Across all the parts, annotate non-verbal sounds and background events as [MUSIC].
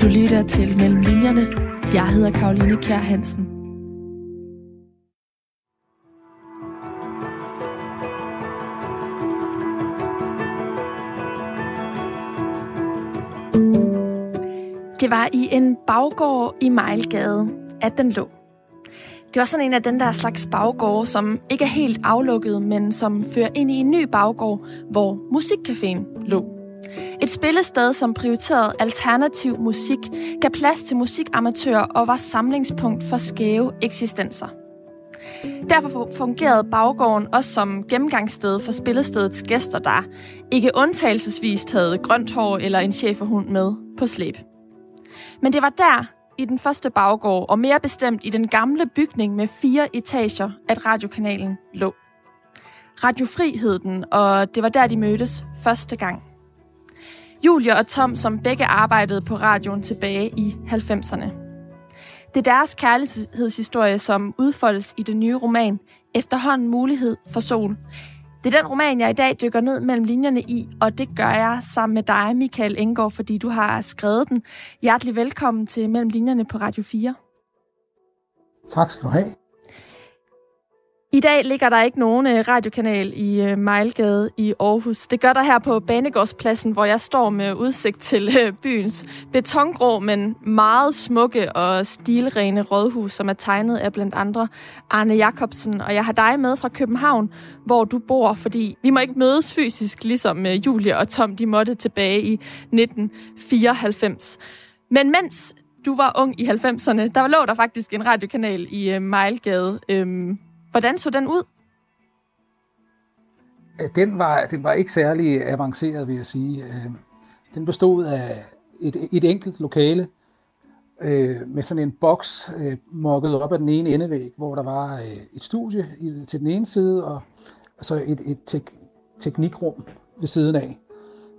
Du lytter til Mellem Linjerne. Jeg hedder Karoline Kjær Hansen. Det var i en baggård i Mejlgade, at den lå. Det var sådan en af den der slags baggårde, som ikke er helt aflukket, men som fører ind i en ny baggård, hvor Musikcaféen lå. Et spillested, som prioriterede alternativ musik, gav plads til musikamatører og var samlingspunkt for skæve eksistenser. Derfor fungerede baggården også som gennemgangssted for spillestedets gæster, der ikke undtagelsesvis havde grønt hår eller en cheferhund med på slæb. Men det var der, i den første baggård, og mere bestemt i den gamle bygning med fire etager, at radiokanalen lå. Radiofri hed den, og det var der, de mødtes første gang. Julia og Tom, som begge arbejdede på radioen tilbage i 90'erne. Det er deres kærlighedshistorie, som udfoldes i den nye roman Efterhånden mulighed for sol. Det er den roman, jeg i dag dykker ned mellem linjerne i, og det gør jeg sammen med dig, Michael Engård, fordi du har skrevet den. Hjertelig velkommen til Mellem linjerne på Radio 4. Tak skal du have. I dag ligger der ikke nogen øh, radiokanal i øh, Mejlgade i Aarhus. Det gør der her på Banegårdspladsen, hvor jeg står med udsigt til øh, byens betongrå, men meget smukke og stilrene rådhus, som er tegnet af blandt andre Arne Jacobsen. Og jeg har dig med fra København, hvor du bor, fordi vi må ikke mødes fysisk, ligesom Julie og Tom, de måtte tilbage i 1994. Men mens du var ung i 90'erne, der lå der faktisk en radiokanal i Mejlgade. Øhm, Hvordan så den ud? Den var, den var ikke særlig avanceret, vil jeg sige. Øh, den bestod af et, et enkelt lokale øh, med sådan en boks øh, mokket op af den ene endevæg, hvor der var øh, et studie til den ene side, og så et, et tek, teknikrum ved siden af.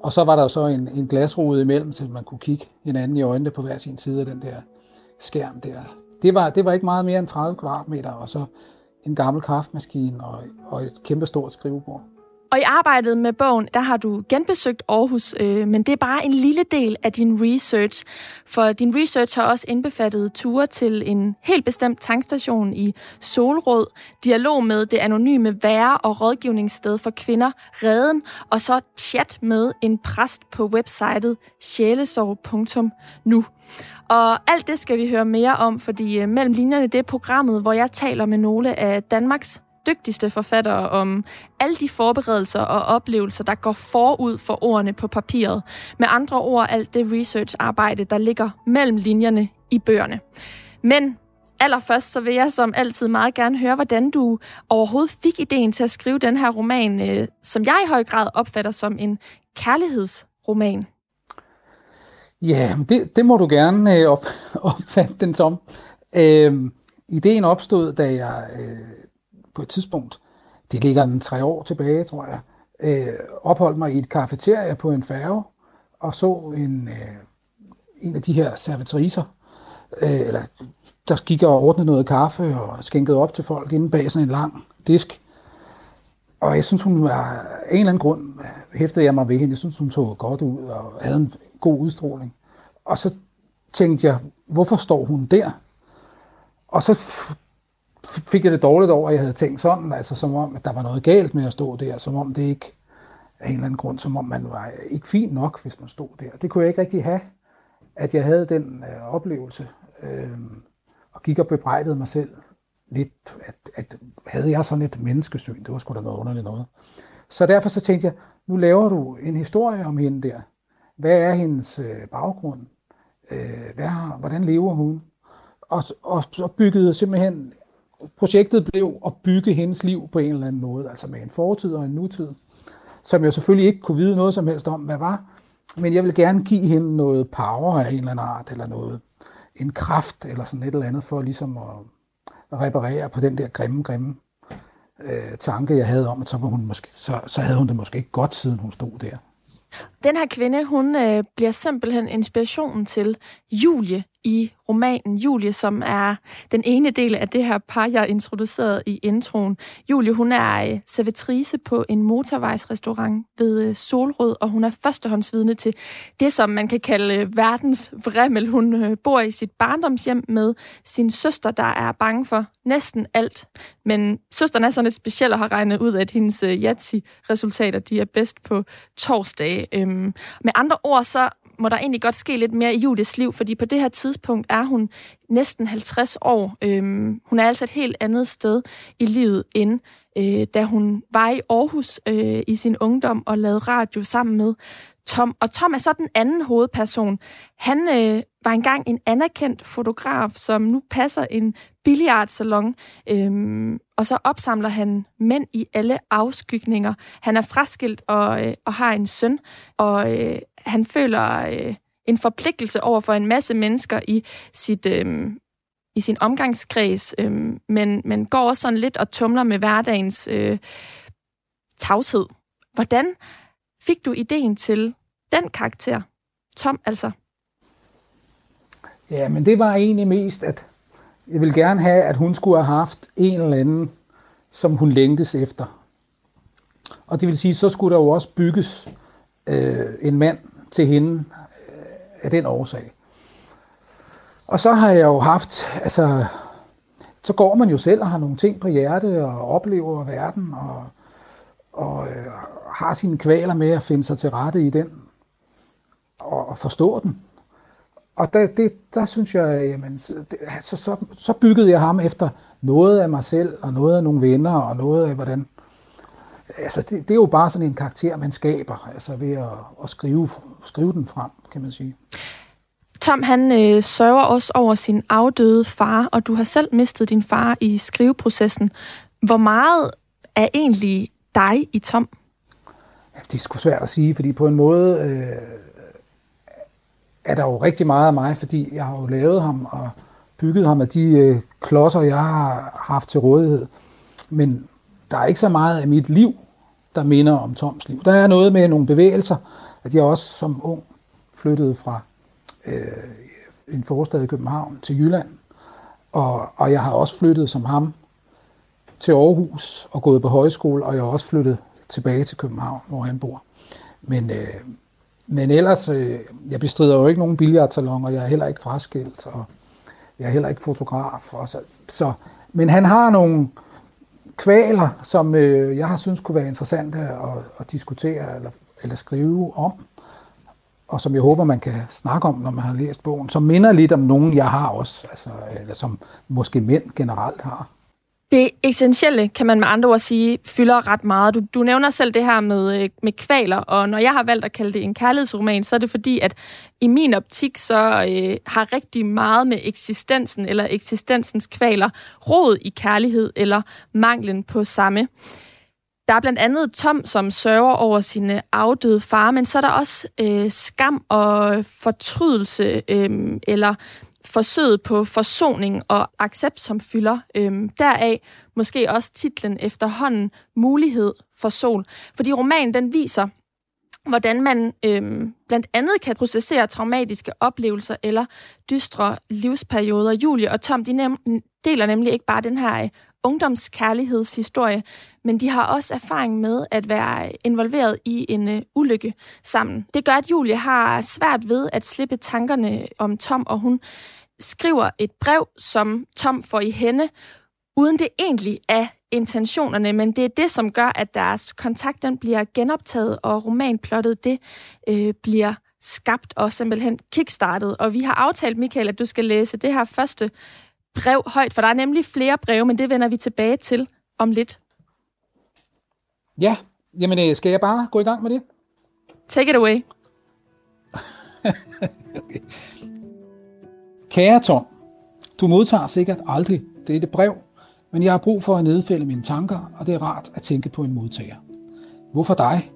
Og så var der så en, en glasrude imellem, så man kunne kigge hinanden i øjnene på hver sin side af den der skærm der. Det var, det var ikke meget mere end 30 kvadratmeter, og så en gammel kaffemaskine og, og et kæmpestort skrivebord. Og i arbejdet med bogen, der har du genbesøgt Aarhus, øh, men det er bare en lille del af din research. For din research har også indbefattet ture til en helt bestemt tankstation i Solrød, dialog med det anonyme være- og rådgivningssted for kvinder, Reden, og så chat med en præst på websitet sjælesorg.nu. Og alt det skal vi høre mere om, fordi øh, mellem linjerne det er programmet, hvor jeg taler med nogle af Danmarks dygtigste forfattere om alle de forberedelser og oplevelser, der går forud for ordene på papiret. Med andre ord, alt det research-arbejde, der ligger mellem linjerne i bøgerne. Men allerførst så vil jeg som altid meget gerne høre, hvordan du overhovedet fik ideen til at skrive den her roman, øh, som jeg i høj grad opfatter som en kærlighedsroman. Ja, det, det må du gerne øh, op, [LAUGHS] opfatte den som. Øh, ideen opstod, da jeg øh, på et tidspunkt, det ligger en tre år tilbage, tror jeg, øh, opholdt mig i et kafeteria på en færge, og så en, øh, en af de her servitriser, øh, eller der gik og ordnede noget kaffe og skænkede op til folk inde bag sådan en lang disk. Og jeg synes, hun var af en eller anden grund, øh, hæftede jeg mig ved hende. Jeg synes, hun så godt ud og havde en god udstråling. Og så tænkte jeg, hvorfor står hun der? Og så fik jeg det dårligt over, at jeg havde tænkt sådan, altså som om, at der var noget galt med at stå der, som om det ikke af en eller anden grund, som om man var ikke fin nok, hvis man stod der. Det kunne jeg ikke rigtig have, at jeg havde den øh, oplevelse, øh, og gik og bebrejdede mig selv lidt, at, at havde jeg sådan et menneskesyn, det var sgu da noget underligt noget. Så derfor så tænkte jeg, nu laver du en historie om hende der. Hvad er hendes øh, baggrund? Øh, hvad har, hvordan lever hun? Og, og så byggede simpelthen projektet blev at bygge hendes liv på en eller anden måde, altså med en fortid og en nutid, som jeg selvfølgelig ikke kunne vide noget som helst om, hvad var. Men jeg vil gerne give hende noget power af en eller anden art, eller noget, en kraft, eller sådan et eller andet, for ligesom at reparere på den der grimme, grimme øh, tanke, jeg havde om, at så, var hun måske, så, så havde hun det måske ikke godt, siden hun stod der. Den her kvinde, hun øh, bliver simpelthen inspirationen til Julie i romanen Julie, som er den ene del af det her par, jeg introducerede i introen. Julie, hun er øh, servitrice på en motorvejsrestaurant ved øh, Solrød, og hun er førstehåndsvidne til det, som man kan kalde øh, verdens vremmel. Hun bor i sit barndomshjem med sin søster, der er bange for næsten alt. Men søsteren er sådan lidt speciel og har regnet ud, at hendes Yatzy-resultater de er bedst på torsdag. Øhm, med andre ord, så må der egentlig godt ske lidt mere i Julies liv, fordi på det her tidspunkt er hun næsten 50 år. Øhm, hun er altså et helt andet sted i livet, end øh, da hun var i Aarhus øh, i sin ungdom og lavede radio sammen med Tom. Og Tom er så den anden hovedperson. Han øh, var engang en anerkendt fotograf, som nu passer en billiardsalon, øhm, og så opsamler han mænd i alle afskygninger. Han er fraskilt og, øh, og har en søn, og øh, han føler øh, en forpligtelse over for en masse mennesker i sit... Øh, i sin omgangskreds, øh, men, men går også sådan lidt og tumler med hverdagens øh, tavshed. Hvordan fik du ideen til den karakter? Tom, altså. Ja, men det var egentlig mest, at jeg ville gerne have, at hun skulle have haft en eller anden, som hun længtes efter. Og det vil sige, så skulle der jo også bygges øh, en mand til hende øh, af den årsag. Og så har jeg jo haft, altså, så går man jo selv og har nogle ting på hjerte og oplever verden og, og øh, har sine kvaler med at finde sig til rette i den og, og forstå den. Og der, det, der synes jeg, jamen, så, så, så byggede jeg ham efter noget af mig selv, og noget af nogle venner, og noget af hvordan... Altså, det, det er jo bare sådan en karakter, man skaber, altså ved at, at skrive, skrive den frem, kan man sige. Tom, han øh, sørger også over sin afdøde far, og du har selv mistet din far i skriveprocessen. Hvor meget er egentlig dig i Tom? Ja, det er sgu svært at sige, fordi på en måde... Øh, er der jo rigtig meget af mig, fordi jeg har jo lavet ham og bygget ham af de øh, klodser, jeg har haft til rådighed. Men der er ikke så meget af mit liv, der minder om Toms liv. Der er noget med nogle bevægelser, at jeg også som ung flyttede fra øh, en forstad i København til Jylland. Og, og jeg har også flyttet som ham til Aarhus og gået på højskole, og jeg har også flyttet tilbage til København, hvor han bor. Men, øh, men ellers, øh, jeg bestrider jo ikke nogen billiardsalon, og jeg er heller ikke fraskilt, og jeg er heller ikke fotograf. Og så, så, men han har nogle kvaler, som øh, jeg har synes kunne være interessante at, at diskutere eller, eller skrive om, og som jeg håber, man kan snakke om, når man har læst bogen, som minder lidt om nogen, jeg har også, altså, eller som måske mænd generelt har. Det essentielle, kan man med andre ord sige, fylder ret meget. Du, du nævner selv det her med, øh, med kvaler, og når jeg har valgt at kalde det en kærlighedsroman, så er det fordi, at i min optik, så øh, har rigtig meget med eksistensen eller eksistensens kvaler råd i kærlighed eller manglen på samme. Der er blandt andet Tom, som sørger over sin afdøde far, men så er der også øh, skam og fortrydelse øh, eller forsøget på forsoning og accept, som fylder. Øhm, deraf måske også titlen efterhånden Mulighed for sol. Fordi romanen den viser, hvordan man øhm, blandt andet kan processere traumatiske oplevelser eller dystre livsperioder. Julie og Tom de nem- deler nemlig ikke bare den her øh, ungdomskærlighedshistorie, men de har også erfaring med at være involveret i en øh, ulykke sammen. Det gør, at Julie har svært ved at slippe tankerne om Tom, og hun skriver et brev, som Tom får i hende, uden det egentlig er intentionerne, men det er det, som gør, at deres kontakt den bliver genoptaget, og romanplottet det øh, bliver skabt og simpelthen kickstartet. Og vi har aftalt, Michael, at du skal læse det her første brev højt, for der er nemlig flere breve, men det vender vi tilbage til om lidt. Ja, jamen øh, skal jeg bare gå i gang med det? Take it away. [LAUGHS] okay. Kære Tom, du modtager sikkert aldrig dette brev, men jeg har brug for at nedfælde mine tanker, og det er rart at tænke på en modtager. Hvorfor dig?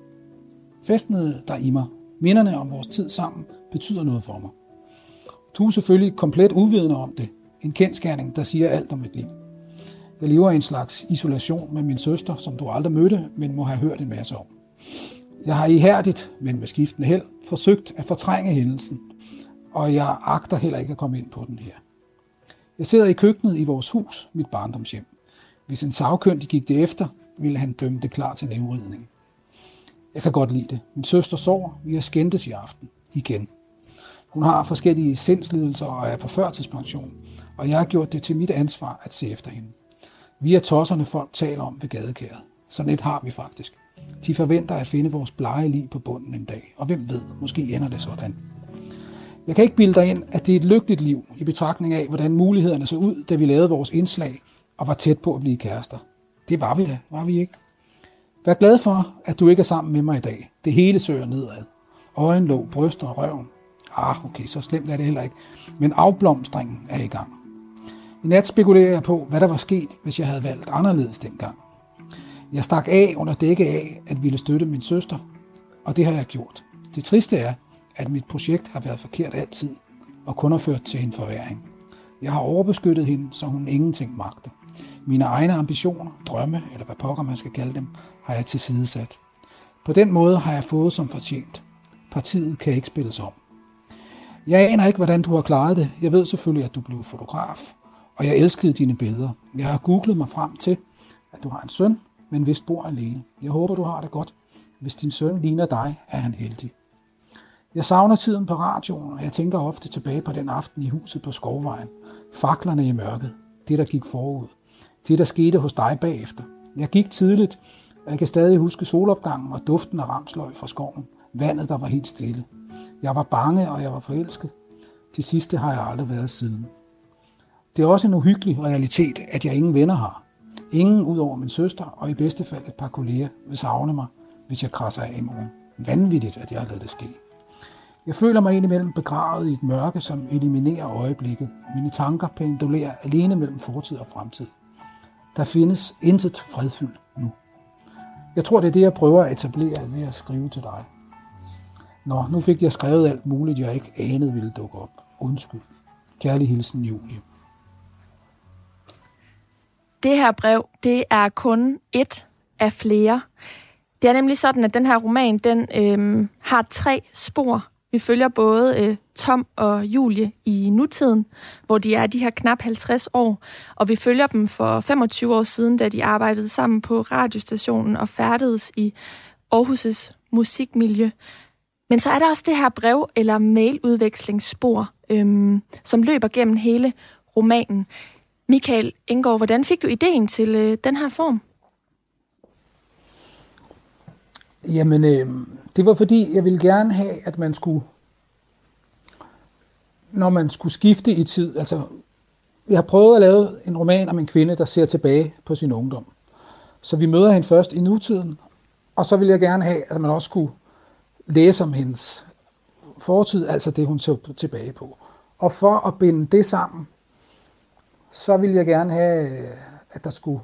Festnede der i mig. Minderne om vores tid sammen betyder noget for mig. Du er selvfølgelig komplet uvidende om det. En kendskærning, der siger alt om mit liv. Jeg lever i en slags isolation med min søster, som du aldrig mødte, men må have hørt en masse om. Jeg har ihærdigt, men med skiftende held, forsøgt at fortrænge hændelsen, og jeg agter heller ikke at komme ind på den her. Jeg sidder i køkkenet i vores hus, mit barndomshjem. Hvis en sagkyndig gik det efter, ville han dømme det klar til nævridning. Jeg kan godt lide det. Min søster sover. Vi har skændtes i aften. Igen. Hun har forskellige sindslidelser og er på førtidspension, og jeg har gjort det til mit ansvar at se efter hende. Vi er tosserne, folk taler om ved gadekæret. Sådan et har vi faktisk. De forventer at finde vores blege lig på bunden en dag, og hvem ved, måske ender det sådan. Jeg kan ikke bilde dig ind, at det er et lykkeligt liv i betragtning af, hvordan mulighederne så ud, da vi lavede vores indslag og var tæt på at blive kærester. Det var vi da, var vi ikke? Vær glad for, at du ikke er sammen med mig i dag. Det hele søger nedad. Øjenlåg, bryster og røven. Ah, okay, så slemt er det heller ikke. Men afblomstringen er i gang. I nat spekulerer jeg på, hvad der var sket, hvis jeg havde valgt anderledes dengang. Jeg stak af under dække af at ville støtte min søster, og det har jeg gjort. Det triste er, at mit projekt har været forkert altid, og kun har ført til en forværing. Jeg har overbeskyttet hende, så hun ingenting magter. Mine egne ambitioner, drømme, eller hvad pokker man skal kalde dem, har jeg tilsidesat. På den måde har jeg fået som fortjent. Partiet kan ikke spilles om. Jeg aner ikke, hvordan du har klaret det. Jeg ved selvfølgelig, at du blev fotograf, og jeg elskede dine billeder. Jeg har googlet mig frem til, at du har en søn, men vist bor alene. Jeg håber, du har det godt. Hvis din søn ligner dig, er han heldig. Jeg savner tiden på radioen, og jeg tænker ofte tilbage på den aften i huset på Skovvejen. Faklerne i mørket. Det, der gik forud. Det, der skete hos dig bagefter. Jeg gik tidligt, og jeg kan stadig huske solopgangen og duften af ramsløg fra skoven. Vandet, der var helt stille. Jeg var bange, og jeg var forelsket. Til sidste har jeg aldrig været siden. Det er også en uhyggelig realitet, at jeg ingen venner har. Ingen ud over min søster, og i bedste fald et par kolleger vil savne mig, hvis jeg krasser af i morgen. Vanvittigt, at jeg har lavet det ske. Jeg føler mig indimellem begravet i et mørke, som eliminerer øjeblikket. Mine tanker pendulerer alene mellem fortid og fremtid. Der findes intet fredfyldt nu. Jeg tror, det er det, jeg prøver at etablere ved at skrive til dig. Nå, nu fik jeg skrevet alt muligt, jeg ikke anede ville dukke op. Undskyld. Kærlig hilsen, Julie. Det her brev, det er kun et af flere. Det er nemlig sådan, at den her roman, den øh, har tre spor. Vi følger både øh, Tom og Julie i nutiden, hvor de er de her knap 50 år, og vi følger dem for 25 år siden, da de arbejdede sammen på radiostationen og færdedes i Aarhus' musikmiljø. Men så er der også det her brev- eller mailudvekslingsspor, øhm, som løber gennem hele romanen. Michael Indgaard, hvordan fik du ideen til øh, den her form? Jamen, øh, det var fordi, jeg ville gerne have, at man skulle, når man skulle skifte i tid, altså, jeg har prøvet at lave en roman om en kvinde, der ser tilbage på sin ungdom. Så vi møder hende først i nutiden, og så vil jeg gerne have, at man også skulle læse om hendes fortid, altså det, hun så tilbage på. Og for at binde det sammen, så vil jeg gerne have, øh, at der skulle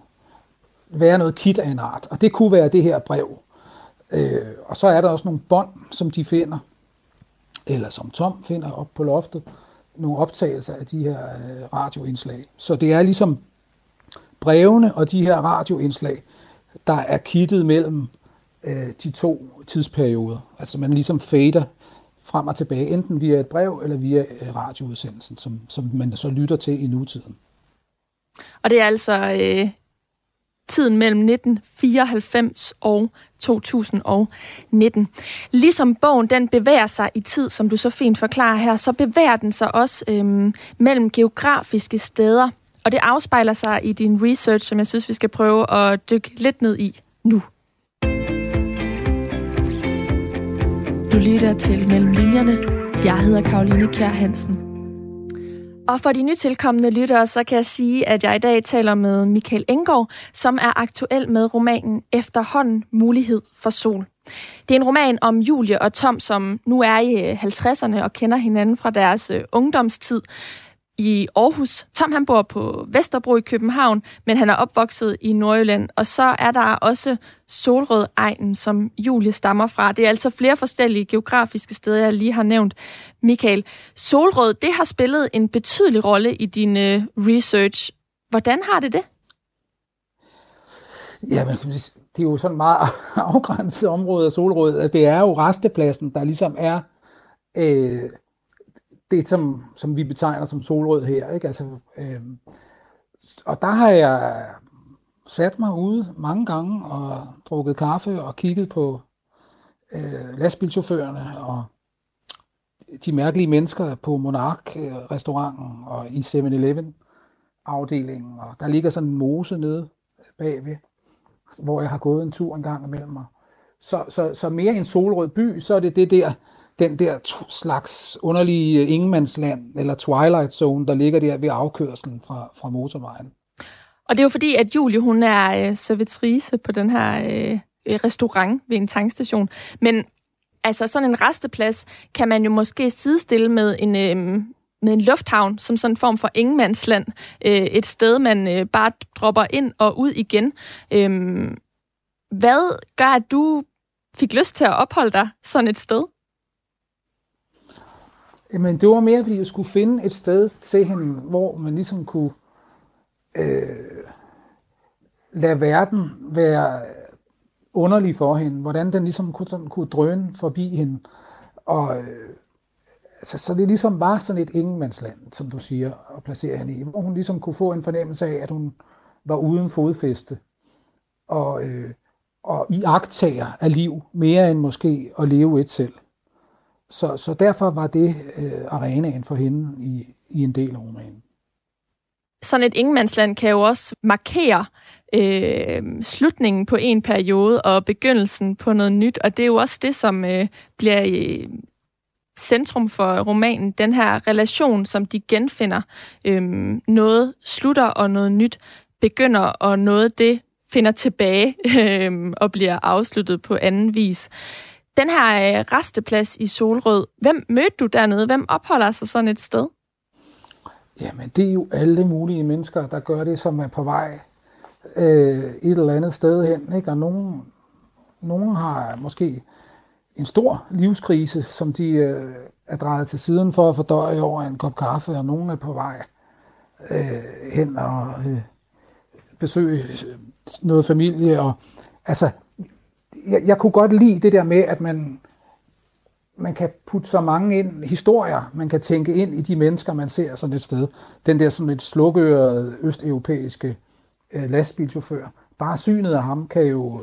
være noget kit af en art. Og det kunne være det her brev. Øh, og så er der også nogle bånd, som de finder, eller som Tom finder op på loftet, nogle optagelser af de her øh, radioindslag. Så det er ligesom brevene og de her radioindslag, der er kittet mellem øh, de to tidsperioder. Altså man ligesom fader frem og tilbage, enten via et brev eller via øh, radioudsendelsen, som, som man så lytter til i nutiden. Og det er altså øh, tiden mellem 1994 og 2019. Ligesom bogen den bevæger sig i tid, som du så fint forklarer her, så bevæger den sig også øh, mellem geografiske steder. Og det afspejler sig i din research, som jeg synes, vi skal prøve at dykke lidt ned i nu. Du lytter til Mellem Linjerne. Jeg hedder Karoline Kjær Hansen. Og for de nytilkommende lyttere, så kan jeg sige, at jeg i dag taler med Michael Engård, som er aktuel med romanen Efterhånden Mulighed for Sol. Det er en roman om Julie og Tom, som nu er i øh, 50'erne og kender hinanden fra deres øh, ungdomstid i Aarhus. Tom han bor på Vesterbro i København, men han er opvokset i Nordjylland. Og så er der også Solrød Egen, som Julie stammer fra. Det er altså flere forskellige geografiske steder, jeg lige har nævnt. Michael, Solrød, det har spillet en betydelig rolle i din øh, research. Hvordan har det det? Ja, men det er jo sådan meget [LAUGHS] afgrænset område af Solrød. Det er jo restepladsen, der ligesom er øh, det, som, som vi betegner som solrød her. Ikke? Altså, øh, og der har jeg sat mig ude mange gange og drukket kaffe og kigget på øh, lastbilchaufførerne og de mærkelige mennesker på Monark-restauranten øh, og i 7-Eleven afdelingen. Og der ligger sådan en mose nede bagved, hvor jeg har gået en tur en gang imellem mig. Så, så, så mere en solrød by, så er det det der, den der slags underlige øh, ingenmandsland, eller twilight zone, der ligger der ved afkørselen fra, fra motorvejen. Og det er jo fordi, at Julie, hun er øh, servitrice på den her øh, restaurant ved en tankstation. Men altså sådan en resteplads kan man jo måske sidestille med en, øh, med en lufthavn, som sådan en form for ingenmandsland. Øh, et sted, man øh, bare dropper ind og ud igen. Øh, hvad gør, at du fik lyst til at opholde dig sådan et sted? Jamen, det var mere, fordi jeg skulle finde et sted til hende, hvor man ligesom kunne øh, lade verden være underlig for hende. Hvordan den ligesom kunne, sådan, kunne drøne forbi hende. Og øh, altså, så det ligesom var sådan et ingenmandsland, som du siger, at placere hende i. Hvor hun ligesom kunne få en fornemmelse af, at hun var uden fodfæste. Og, øh, og i agtager af liv, mere end måske at leve et selv. Så, så derfor var det øh, arenaen for hende i, i en del af romanen. Sådan et ingenmandsland kan jo også markere øh, slutningen på en periode og begyndelsen på noget nyt, og det er jo også det, som øh, bliver i centrum for romanen, den her relation, som de genfinder. Øh, noget slutter, og noget nyt begynder, og noget det finder tilbage [LAUGHS] øh, og bliver afsluttet på anden vis. Den her øh, resteplads i Solrød, hvem mødte du dernede? Hvem opholder sig sådan et sted? Jamen, det er jo alle mulige mennesker, der gør det, som er på vej øh, et eller andet sted hen. Ikke? Og nogen, nogen har måske en stor livskrise, som de øh, er drejet til siden for at fordøje over en kop kaffe, og nogen er på vej øh, hen og øh, besøge øh, noget familie. Og, altså, jeg, jeg kunne godt lide det der med, at man, man kan putte så mange ind, historier, man kan tænke ind i de mennesker, man ser sådan et sted. Den der sådan lidt slukørede østeuropæiske øh, lastbilchauffør. Bare synet af ham kan jo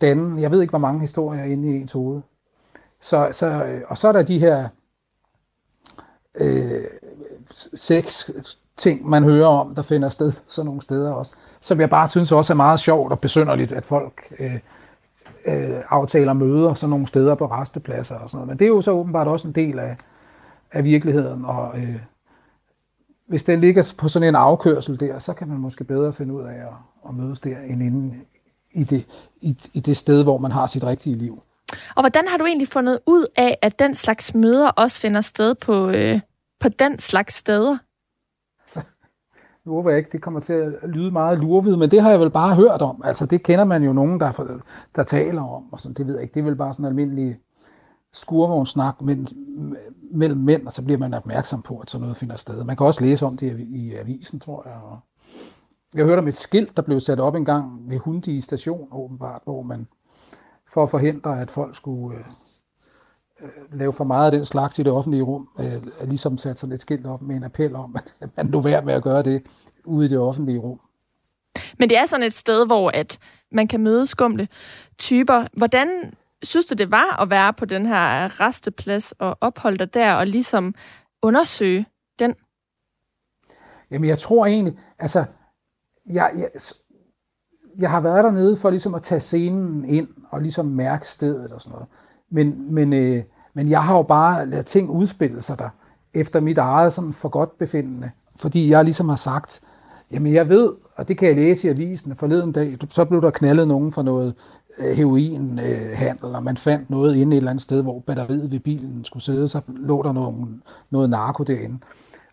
danne, jeg ved ikke, hvor mange historier inde i ens hoved. Så, så, øh, og så er der de her øh, seks ting, man hører om, der finder sted sådan nogle steder også, som jeg bare synes også er meget sjovt og besynderligt, at folk øh, øh, aftaler møder sådan nogle steder på restepladser og sådan noget. Men det er jo så åbenbart også en del af, af virkeligheden, og øh, hvis det ligger på sådan en afkørsel der, så kan man måske bedre finde ud af at, at mødes der, end inde i det, i, i det sted, hvor man har sit rigtige liv. Og hvordan har du egentlig fundet ud af, at den slags møder også finder sted på, øh, på den slags steder? Altså, nu håber jeg ikke, det kommer til at lyde meget lurvid, men det har jeg vel bare hørt om. Altså, det kender man jo nogen, der, der taler om, og sådan, det ved jeg ikke. Det er vel bare sådan en almindelig skurvognssnak mellem, mellem mænd, og så bliver man opmærksom på, at sådan noget finder sted. Man kan også læse om det i avisen, tror jeg. Og jeg hørte om et skilt, der blev sat op en gang ved Hundi station, åbenbart, hvor man for at forhindre, at folk skulle øh, lave for meget af den slags i det offentlige rum, øh, ligesom sat sådan et skilt op med en appel om, at man nu værd med at gøre det ude i det offentlige rum. Men det er sådan et sted, hvor at man kan møde skumle typer. Hvordan synes du, det var at være på den her resteplads og opholde dig der og ligesom undersøge den? Jamen, jeg tror egentlig, altså, jeg, jeg, jeg har været dernede for ligesom at tage scenen ind og ligesom mærke stedet og sådan noget. Men, men, øh, men jeg har jo bare lavet ting udspille sig der efter mit eget sådan for godt befindende. Fordi jeg ligesom har sagt, jamen jeg ved, og det kan jeg læse i avisen forleden dag, så blev der knaldet nogen for noget øh, heroinhandel, øh, og man fandt noget inde et eller andet sted, hvor batteriet ved bilen skulle sidde, så lå der noget, noget narko derinde.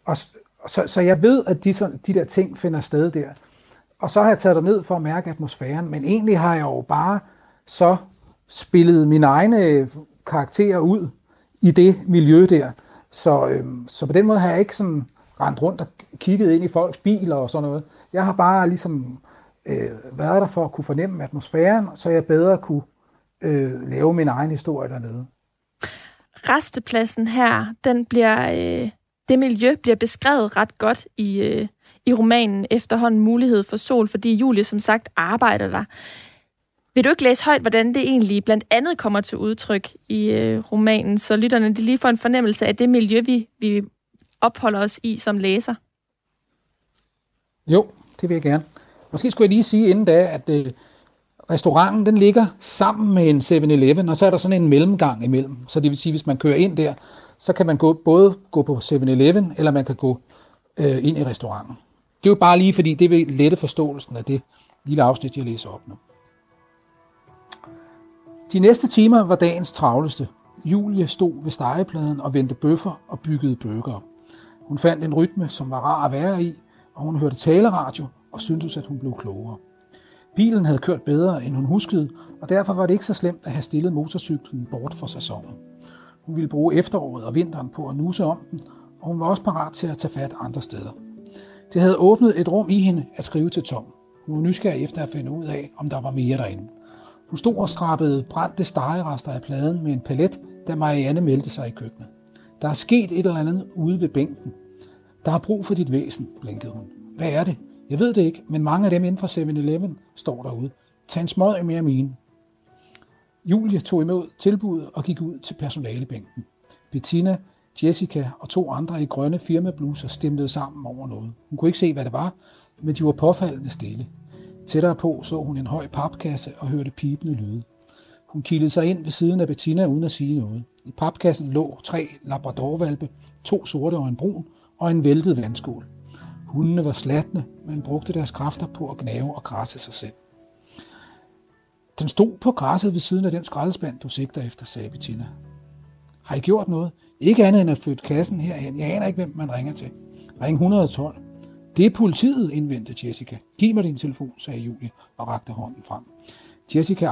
Og, så, så jeg ved, at de, de der ting finder sted der. Og så har jeg taget ned for at mærke atmosfæren, men egentlig har jeg jo bare så spillede mine egne øh, karakterer ud i det miljø der. Så, øhm, så på den måde har jeg ikke sådan rendt rundt og kigget ind i folks biler og sådan noget. Jeg har bare ligesom øh, været der for at kunne fornemme atmosfæren, så jeg bedre kunne øh, lave min egen historie dernede. restepladsen her, den bliver, øh, det miljø bliver beskrevet ret godt i, øh, i romanen efterhånden Mulighed for Sol, fordi Julie som sagt arbejder der. Vil du ikke læse højt, hvordan det egentlig blandt andet kommer til udtryk i øh, romanen, så lytterne de lige får en fornemmelse af det miljø, vi, vi opholder os i som læser? Jo, det vil jeg gerne. Måske skulle jeg lige sige inden da, at øh, restauranten den ligger sammen med en 7-Eleven, og så er der sådan en mellemgang imellem. Så det vil sige, hvis man kører ind der, så kan man gå, både gå på 7-Eleven, eller man kan gå øh, ind i restauranten. Det er jo bare lige, fordi det vil lette forståelsen af det lille afsnit, jeg læser op nu. De næste timer var dagens travleste. Julie stod ved stegepladen og vendte bøffer og byggede bøger. Hun fandt en rytme, som var rar at være i, og hun hørte taleradio og syntes, at hun blev klogere. Bilen havde kørt bedre, end hun huskede, og derfor var det ikke så slemt at have stillet motorcyklen bort for sæsonen. Hun ville bruge efteråret og vinteren på at nuse om den, og hun var også parat til at tage fat andre steder. Det havde åbnet et rum i hende at skrive til Tom. Hun var nysgerrig efter at finde ud af, om der var mere derinde. Hun stod og skrabede brændte stegerester af pladen med en palet, da Marianne meldte sig i køkkenet. Der er sket et eller andet ude ved bænken. Der har brug for dit væsen, blinkede hun. Hvad er det? Jeg ved det ikke, men mange af dem inden for 7-Eleven står derude. Tag en smøg mere mine. Julie tog imod tilbuddet og gik ud til personalebænken. Bettina, Jessica og to andre i grønne firmabluser stemte sammen over noget. Hun kunne ikke se, hvad det var, men de var påfaldende stille. Tættere på så hun en høj papkasse og hørte pipende lyde. Hun kildede sig ind ved siden af Bettina uden at sige noget. I papkassen lå tre labradorvalpe, to sorte og en brun, og en væltet vandskål. Hundene var slatne, men brugte deres kræfter på at gnave og krasse sig selv. Den stod på græsset ved siden af den skraldespand, du sigter efter, sagde Bettina. Har I gjort noget? Ikke andet end at flytte kassen herhen. Jeg aner ikke, hvem man ringer til. Ring 112. Det er politiet, indvendte Jessica. Giv mig din telefon, sagde Julie og rakte hånden frem. Jessica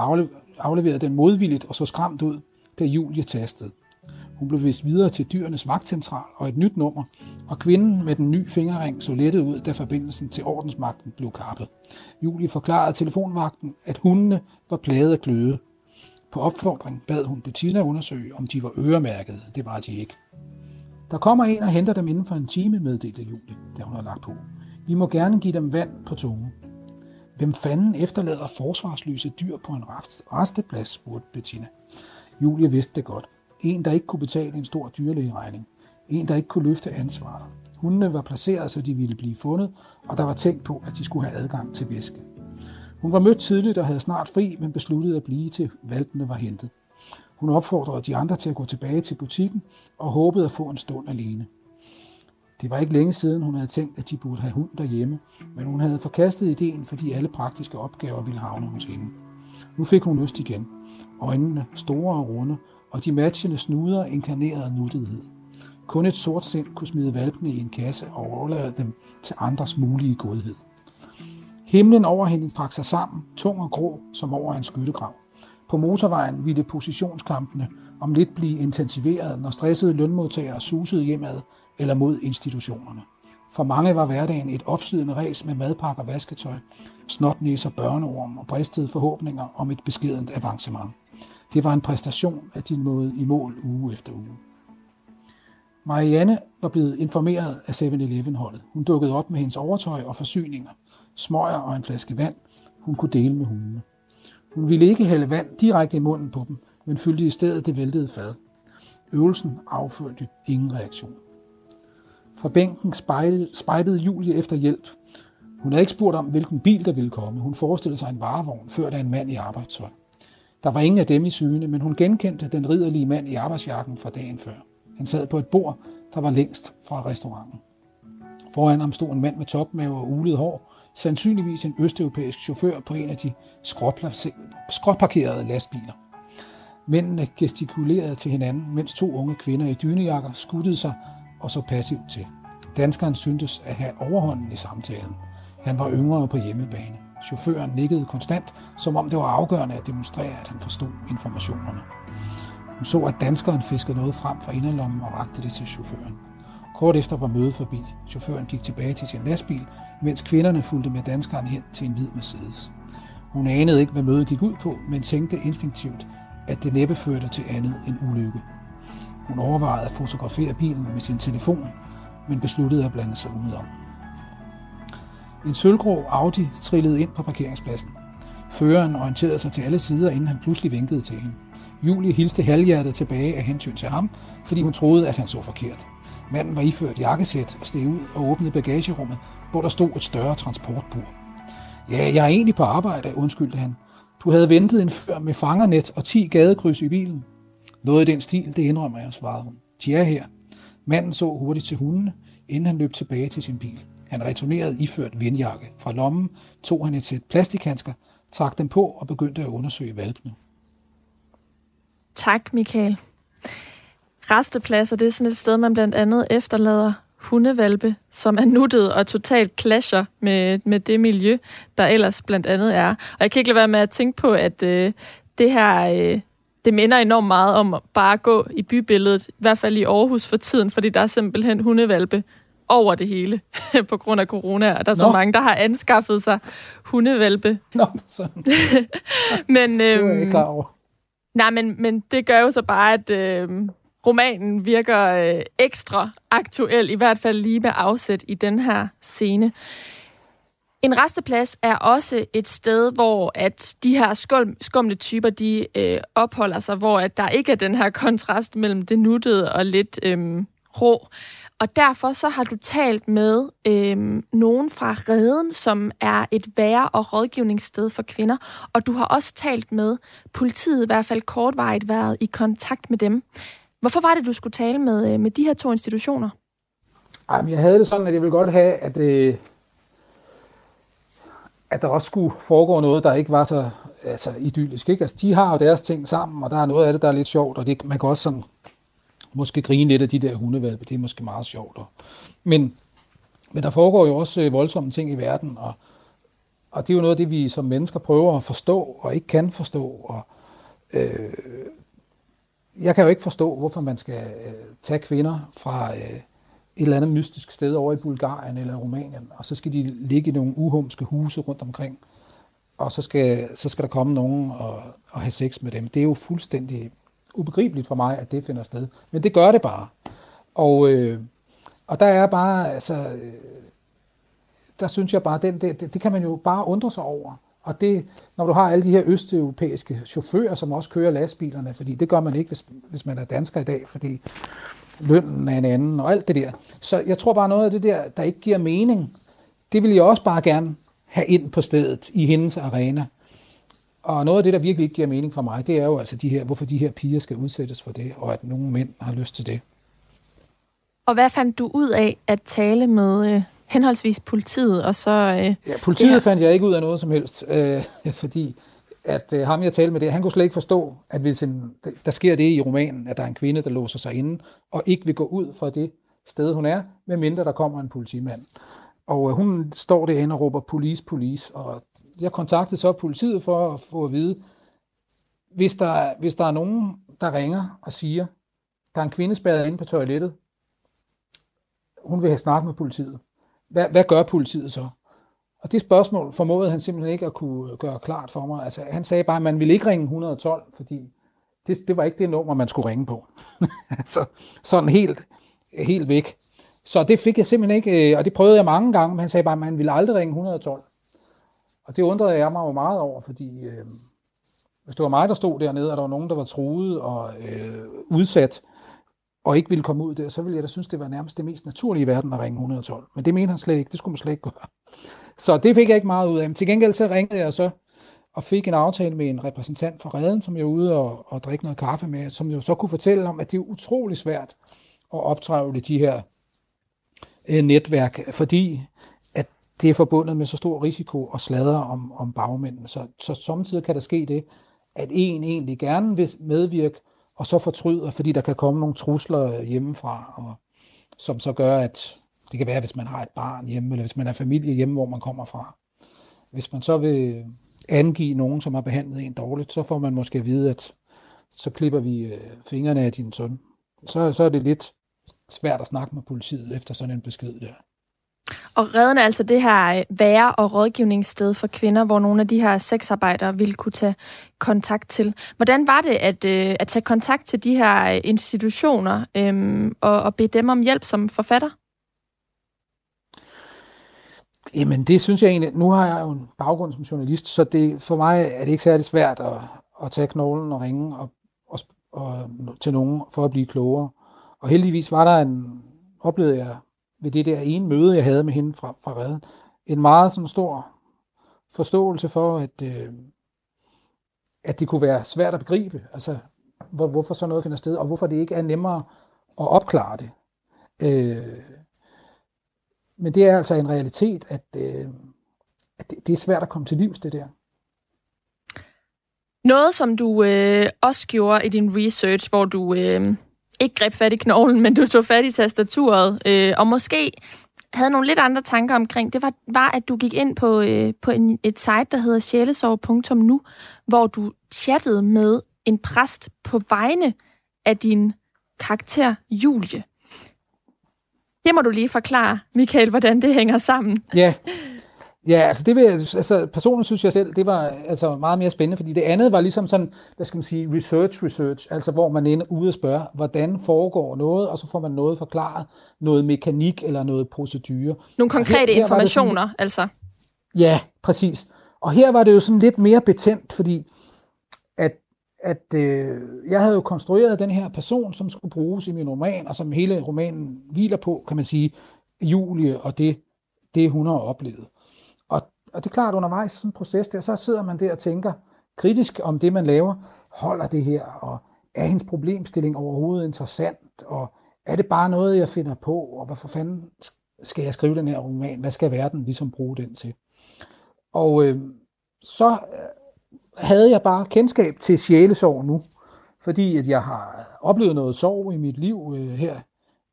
afleverede den modvilligt og så skræmt ud, da Julie tastede. Hun blev vist videre til dyrenes vagtcentral og et nyt nummer, og kvinden med den nye fingerring så lettet ud, da forbindelsen til ordensmagten blev kappet. Julie forklarede telefonvagten, at hundene var plaget af kløde. På opfordring bad hun Bettina undersøge, om de var øremærkede. Det var de ikke. Der kommer en og henter dem inden for en time, meddelte Julie, da hun havde lagt på. Vi må gerne give dem vand på tungen. Hvem fanden efterlader forsvarsløse dyr på en resteplads, spurgte Bettina. Julie vidste det godt. En, der ikke kunne betale en stor dyrlægeregning. En, der ikke kunne løfte ansvaret. Hundene var placeret, så de ville blive fundet, og der var tænkt på, at de skulle have adgang til væske. Hun var mødt tidligt og havde snart fri, men besluttede at blive til valpene var hentet. Hun opfordrede de andre til at gå tilbage til butikken og håbede at få en stund alene. Det var ikke længe siden, hun havde tænkt, at de burde have hund derhjemme, men hun havde forkastet ideen, fordi alle praktiske opgaver ville havne hos hende. Nu fik hun lyst igen. Øjnene store og runde, og de matchende snuder inkarnerede nuttighed. Kun et sort sind kunne smide valpene i en kasse og overlade dem til andres mulige godhed. Himlen over hende trak sig sammen, tung og grå, som over en skyttegrav. På motorvejen ville positionskampene om lidt blive intensiveret, når stressede lønmodtagere susede hjemad eller mod institutionerne. For mange var hverdagen et opslidende res med madpakker, vasketøj, snotnæser, børneorm og bristede forhåbninger om et beskedent avancement. Det var en præstation, at de nåede i mål uge efter uge. Marianne var blevet informeret af 7-Eleven-holdet. Hun dukkede op med hendes overtøj og forsyninger, smøger og en flaske vand, hun kunne dele med hundene. Hun ville ikke hælde vand direkte i munden på dem, men fyldte i stedet det væltede fad. Øvelsen afførte ingen reaktion. Fra bænken spejlede Julie efter hjælp. Hun havde ikke spurgt om, hvilken bil der ville komme. Hun forestillede sig en varevogn, ført af en mand i arbejdstøj. Der var ingen af dem i syne, men hun genkendte den ridderlige mand i arbejdsjakken fra dagen før. Han sad på et bord, der var længst fra restauranten. Foran ham stod en mand med topmave og ulet hår, sandsynligvis en østeuropæisk chauffør på en af de skråparkerede lastbiler. Mændene gestikulerede til hinanden, mens to unge kvinder i dynejakker skuttede sig og så passivt til. Danskeren syntes at have overhånden i samtalen. Han var yngre på hjemmebane. Chaufføren nikkede konstant, som om det var afgørende at demonstrere, at han forstod informationerne. Hun så, at danskeren fiskede noget frem fra inderlommen og rakte det til chaufføren. Kort efter var mødet forbi. Chaufføren gik tilbage til sin lastbil, mens kvinderne fulgte med danskeren hen til en hvid Mercedes. Hun anede ikke, hvad mødet gik ud på, men tænkte instinktivt, at det næppe førte til andet end ulykke. Hun overvejede at fotografere bilen med sin telefon, men besluttede at blande sig udenom. En sølvgrå Audi trillede ind på parkeringspladsen. Føreren orienterede sig til alle sider, inden han pludselig vinkede til hende. Julie hilste halvhjertet tilbage af hensyn til ham, fordi hun troede, at han så forkert. Manden var iført jakkesæt og steg ud og åbnede bagagerummet, hvor der stod et større transportbur. Ja, jeg er egentlig på arbejde, undskyldte han. Du havde ventet en før med fangernet og 10 gadekryds i bilen. Noget i den stil, det indrømmer jeg, svarede hun. De er her. Manden så hurtigt til hundene, inden han løb tilbage til sin bil. Han returnerede iført vindjakke. Fra lommen tog han et sæt plastikhandsker, trak dem på og begyndte at undersøge valpene. Tak, Michael. Restepladser, det er sådan et sted, man blandt andet efterlader hundevalpe, som er nuttet og totalt clasher med, med det miljø, der ellers blandt andet er. Og jeg kan ikke lade være med at tænke på, at øh, det her, øh, det minder enormt meget om at bare gå i bybilledet, i hvert fald i Aarhus for tiden, fordi der er simpelthen hundevalpe over det hele [LAUGHS] på grund af corona, og der er så Nå. mange, der har anskaffet sig hundevalpe. Nå, sådan. [LAUGHS] men, øhm, det var jeg ikke klar over. Nej, men, men det gør jo så bare, at øh, romanen virker øh, ekstra aktuel, i hvert fald lige med afsæt i den her scene. En resteplads er også et sted, hvor at de her skum, skumle typer, de øh, opholder sig, hvor at der ikke er den her kontrast mellem det nuttede og lidt øh, rå. Og derfor så har du talt med øh, nogen fra Reden, som er et være- og rådgivningssted for kvinder. Og du har også talt med politiet, i hvert fald kortvarigt været i kontakt med dem. Hvorfor var det, du skulle tale med, øh, med de her to institutioner? Jamen, jeg havde det sådan, at jeg ville godt have, at, øh, at der også skulle foregå noget, der ikke var så altså, idyllisk. Ikke? Altså, de har jo deres ting sammen, og der er noget af det, der er lidt sjovt, og det, man kan også sådan måske grine lidt af de der hundevalpe. Det er måske meget sjovt. Men, men der foregår jo også øh, voldsomme ting i verden, og, og det er jo noget af det, vi som mennesker prøver at forstå, og ikke kan forstå. Og, øh, jeg kan jo ikke forstå, hvorfor man skal øh, tage kvinder fra øh, et eller andet mystisk sted over i Bulgarien eller Rumænien, og så skal de ligge i nogle uhumske huse rundt omkring, og så skal, så skal der komme nogen og, og have sex med dem. Det er jo fuldstændig ubegribeligt for mig, at det finder sted. Men det gør det bare. Og, øh, og der er bare, altså, øh, der synes jeg bare, den, det, det, det kan man jo bare undre sig over. Og det, når du har alle de her østeuropæiske chauffører, som også kører lastbilerne, fordi det gør man ikke, hvis, hvis man er dansker i dag, fordi lønnen er en anden og alt det der. Så jeg tror bare noget af det der, der ikke giver mening, det vil jeg også bare gerne have ind på stedet i hendes arena. Og noget af det, der virkelig ikke giver mening for mig, det er jo altså de her, hvorfor de her piger skal udsættes for det, og at nogle mænd har lyst til det. Og hvad fandt du ud af at tale med øh, henholdsvis politiet og så... Øh, ja, politiet det fandt jeg ikke ud af noget som helst, øh, fordi at øh, ham jeg talte med det, han kunne slet ikke forstå, at hvis en, der sker det i romanen, at der er en kvinde, der låser sig inde, og ikke vil gå ud fra det sted, hun er, medmindre der kommer en politimand. Og øh, hun står derinde og råber police, police, og jeg kontaktede så politiet for at få at vide, hvis der, hvis der er nogen, der ringer og siger, der er en kvinde spærret inde på toilettet, hun vil have snakket med politiet. Hvad, hvad gør politiet så? Og det spørgsmål formåede han simpelthen ikke at kunne øh, gøre klart for mig. Altså, han sagde bare, at man ville ikke ringe 112, fordi det, det var ikke det nummer, man skulle ringe på. [LAUGHS] altså, sådan helt, helt væk. Så det fik jeg simpelthen ikke, øh, og det prøvede jeg mange gange, men han sagde bare, at man ville aldrig ringe 112. Og det undrede jeg mig jo meget over, fordi øh, hvis det var mig, der stod dernede, og der var nogen, der var truet og øh, udsat, og ikke ville komme ud der, så ville jeg da synes, det var nærmest det mest naturlige i verden at ringe 112. Men det mente han slet ikke. Det skulle man slet ikke gøre. Så det fik jeg ikke meget ud af. Men til gengæld så ringede jeg så og fik en aftale med en repræsentant fra Reden, som jeg var ude og, og drikke noget kaffe med, som jo så kunne fortælle om, at det er utrolig svært at optrævle de her øh, netværk, fordi at det er forbundet med så stor risiko og sladder om, om bagmændene. Så, så samtidig kan der ske det, at en egentlig gerne vil medvirke, og så fortryder, fordi der kan komme nogle trusler hjemmefra, og, som så gør, at det kan være, hvis man har et barn hjemme, eller hvis man er familie hjemme, hvor man kommer fra. Hvis man så vil angive nogen, som har behandlet en dårligt, så får man måske at vide, at så klipper vi øh, fingrene af din søn. Så, så er det lidt svært at snakke med politiet efter sådan en besked der. Og redden er altså det her øh, være- og rådgivningssted for kvinder, hvor nogle af de her sexarbejdere ville kunne tage kontakt til. Hvordan var det at, øh, at tage kontakt til de her øh, institutioner øh, og, og bede dem om hjælp som forfatter? Jamen, det synes jeg egentlig. Nu har jeg jo en baggrund som journalist, så det, for mig er det ikke særlig svært at, at tage knoglen og ringe og, og, og, til nogen for at blive klogere. Og heldigvis var der en, oplevede jeg ved det der ene møde, jeg havde med hende fra, fra Redden, en meget sådan stor forståelse for, at, øh, at det kunne være svært at begribe, altså hvor, hvorfor så noget finder sted, og hvorfor det ikke er nemmere at opklare det. Øh, men det er altså en realitet, at, øh, at det, det er svært at komme til livs, det der. Noget, som du øh, også gjorde i din research, hvor du øh, ikke greb fat i knoglen, men du tog fat i tastaturet, øh, og måske havde nogle lidt andre tanker omkring, det var, var at du gik ind på, øh, på en, et site, der hedder sjælesorg.nu, hvor du chattede med en præst på vegne af din karakter Julie. Det må du lige forklare, Michael, hvordan det hænger sammen. Ja, Ja, altså det vil altså personligt synes jeg selv, det var altså meget mere spændende, fordi det andet var ligesom sådan, hvad skal man sige, research research, altså hvor man er ude og spørge, hvordan foregår noget, og så får man noget forklaret, noget mekanik eller noget procedure. Nogle konkrete her, her informationer, sådan, altså. Ja, præcis. Og her var det jo sådan lidt mere betændt, fordi at, at øh, jeg havde jo konstrueret den her person, som skulle bruges i min roman, og som hele romanen hviler på, kan man sige, Julie og det, det hun har oplevet og det er klart, undervejs i sådan en proces der, så sidder man der og tænker kritisk om det, man laver. Holder det her, og er hendes problemstilling overhovedet interessant, og er det bare noget, jeg finder på, og hvorfor fanden skal jeg skrive den her roman? Hvad skal verden ligesom bruge den til? Og øh, så øh, havde jeg bare kendskab til sjælesorg nu, fordi at jeg har oplevet noget sorg i mit liv øh, her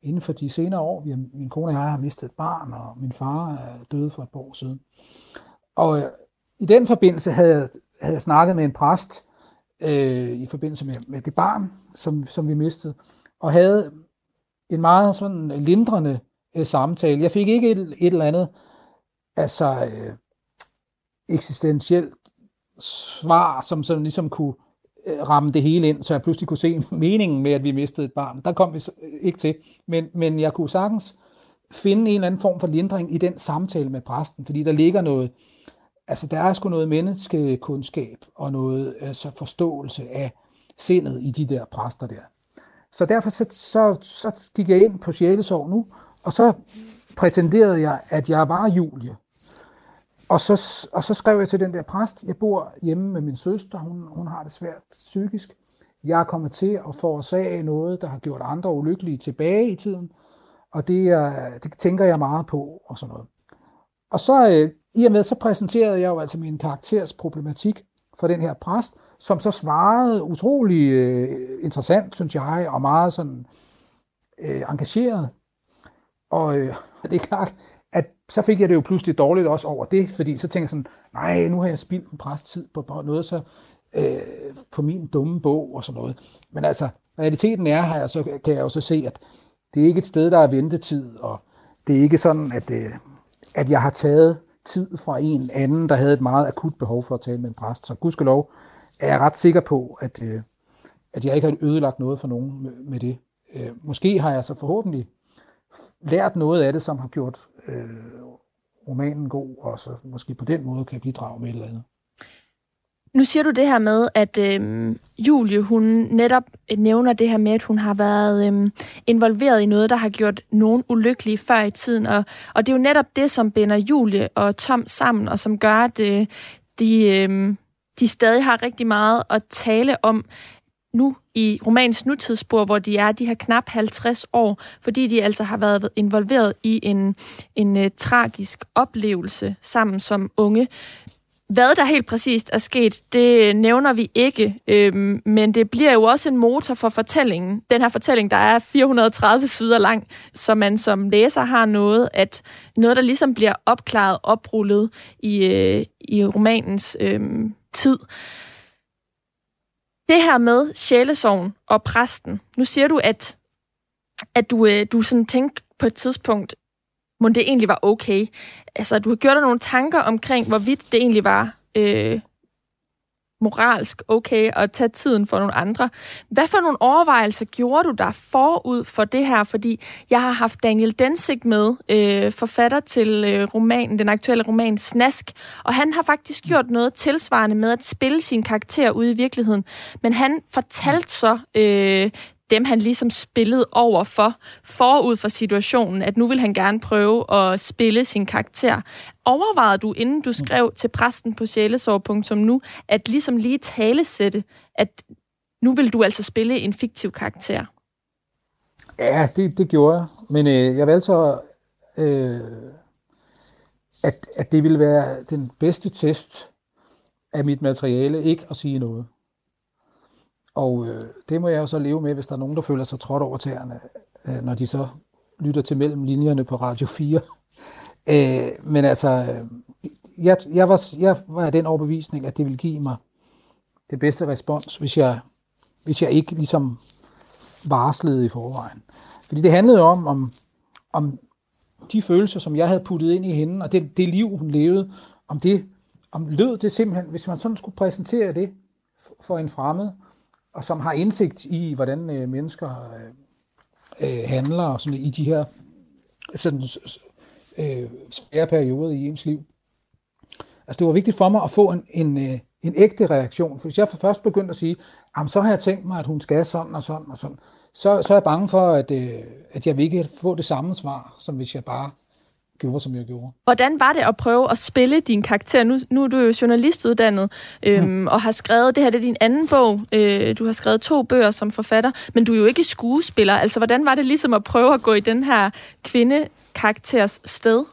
inden for de senere år. Vi min kone og jeg har mistet et barn, og min far er døde for et par år siden. Og øh, i den forbindelse havde jeg, havde jeg snakket med en præst øh, i forbindelse med, med det barn, som, som vi mistede, og havde en meget sådan øh, lindrende øh, samtale. Jeg fik ikke et, et eller andet altså øh, eksistentielt svar, som sådan ligesom kunne øh, ramme det hele ind, så jeg pludselig kunne se [LAUGHS] meningen med, at vi mistede et barn. Der kom vi øh, ikke til. Men, men jeg kunne sagtens finde en eller anden form for lindring i den samtale med præsten, fordi der ligger noget, altså der er sgu noget menneskekundskab og noget altså forståelse af sindet i de der præster der. Så derfor så, så, så gik jeg ind på sjælesorg nu, og så prætenderede jeg, at jeg var Julie. Og så, og så skrev jeg til den der præst, jeg bor hjemme med min søster, hun, hun har det svært psykisk. Jeg er kommet til at forårsage noget, der har gjort andre ulykkelige tilbage i tiden, og det, er, det tænker jeg meget på, og sådan noget. Og så øh, i og med, så præsenterede jeg jo altså min karakters problematik for den her præst, som så svarede utrolig øh, interessant, synes jeg, og meget sådan øh, engageret. Og øh, [LAUGHS] det er klart, at så fik jeg det jo pludselig dårligt også over det, fordi så tænkte jeg sådan, nej, nu har jeg spildt en præst tid på, på noget så øh, på min dumme bog og sådan noget. Men altså, realiteten er her, så kan jeg jo så se, at det er ikke et sted, der er ventetid, og det er ikke sådan, at, øh, at jeg har taget tid fra en anden, der havde et meget akut behov for at tale med en præst. Så gudskelov er jeg ret sikker på, at, øh, at jeg ikke har ødelagt noget for nogen med, med det. Øh, måske har jeg så forhåbentlig lært noget af det, som har gjort øh, romanen god, og så måske på den måde kan jeg bidrage med et eller andet. Nu siger du det her med, at øh, Julie, hun netop nævner det her med, at hun har været øh, involveret i noget, der har gjort nogen ulykkelige før i tiden. Og, og det er jo netop det, som binder Julie og Tom sammen, og som gør, at øh, de, øh, de stadig har rigtig meget at tale om nu i romans nutidsspor, hvor de er de her knap 50 år, fordi de altså har været involveret i en, en øh, tragisk oplevelse sammen som unge. Hvad der helt præcist er sket, det nævner vi ikke, øhm, men det bliver jo også en motor for fortællingen. Den her fortælling, der er 430 sider lang, så man som læser har noget, at noget, der ligesom bliver opklaret, oprullet i, øh, i romanens øh, tid. Det her med sjælesorgen og præsten. Nu siger du, at, at du, øh, du sådan tænkte på et tidspunkt, må det egentlig var okay. Altså, du har gjort dig nogle tanker omkring, hvorvidt det egentlig var øh, moralsk okay at tage tiden for nogle andre. Hvad for nogle overvejelser gjorde du der forud for det her? Fordi jeg har haft Daniel Densig med, øh, forfatter til øh, romanen, den aktuelle roman Snask, og han har faktisk gjort noget tilsvarende med at spille sin karakter ude i virkeligheden. Men han fortalte så øh, dem, han ligesom spillede over for, forud for situationen, at nu vil han gerne prøve at spille sin karakter. Overvejede du, inden du skrev til præsten på sjælesår.nu, at ligesom lige talesætte, at nu vil du altså spille en fiktiv karakter? Ja, det, det gjorde jeg. Men øh, jeg valgte så, øh, at, at det ville være den bedste test af mit materiale, ikke at sige noget. Og øh, det må jeg jo så leve med, hvis der er nogen, der føler sig trådt over tæerne, øh, når de så lytter til mellem linjerne på Radio 4. [LAUGHS] øh, men altså, øh, jeg, jeg, var, jeg var af den overbevisning, at det ville give mig det bedste respons, hvis jeg, hvis jeg ikke ligesom varslede i forvejen. Fordi det handlede om, om, om de følelser, som jeg havde puttet ind i hende, og det, det liv, hun levede, om det om lød det simpelthen, hvis man sådan skulle præsentere det for en fremmed, og som har indsigt i, hvordan øh, mennesker øh, øh handler og sådan, i de her sådan, øh, svære perioder i ens liv. Altså det var vigtigt for mig at få en, en, øh, en ægte reaktion, for hvis jeg først begyndte at sige, så har jeg tænkt mig, at hun skal sådan og sådan og sådan, så, så er jeg bange for, at, øh, at jeg vil ikke få det samme svar, som hvis jeg bare gjorde, som jeg gjorde. Hvordan var det at prøve at spille din karakter? Nu, nu er du jo journalistuddannet øhm, hmm. og har skrevet, det her det er din anden bog, øh, du har skrevet to bøger som forfatter, men du er jo ikke skuespiller. Altså, hvordan var det ligesom at prøve at gå i den her kvindekarakters sted?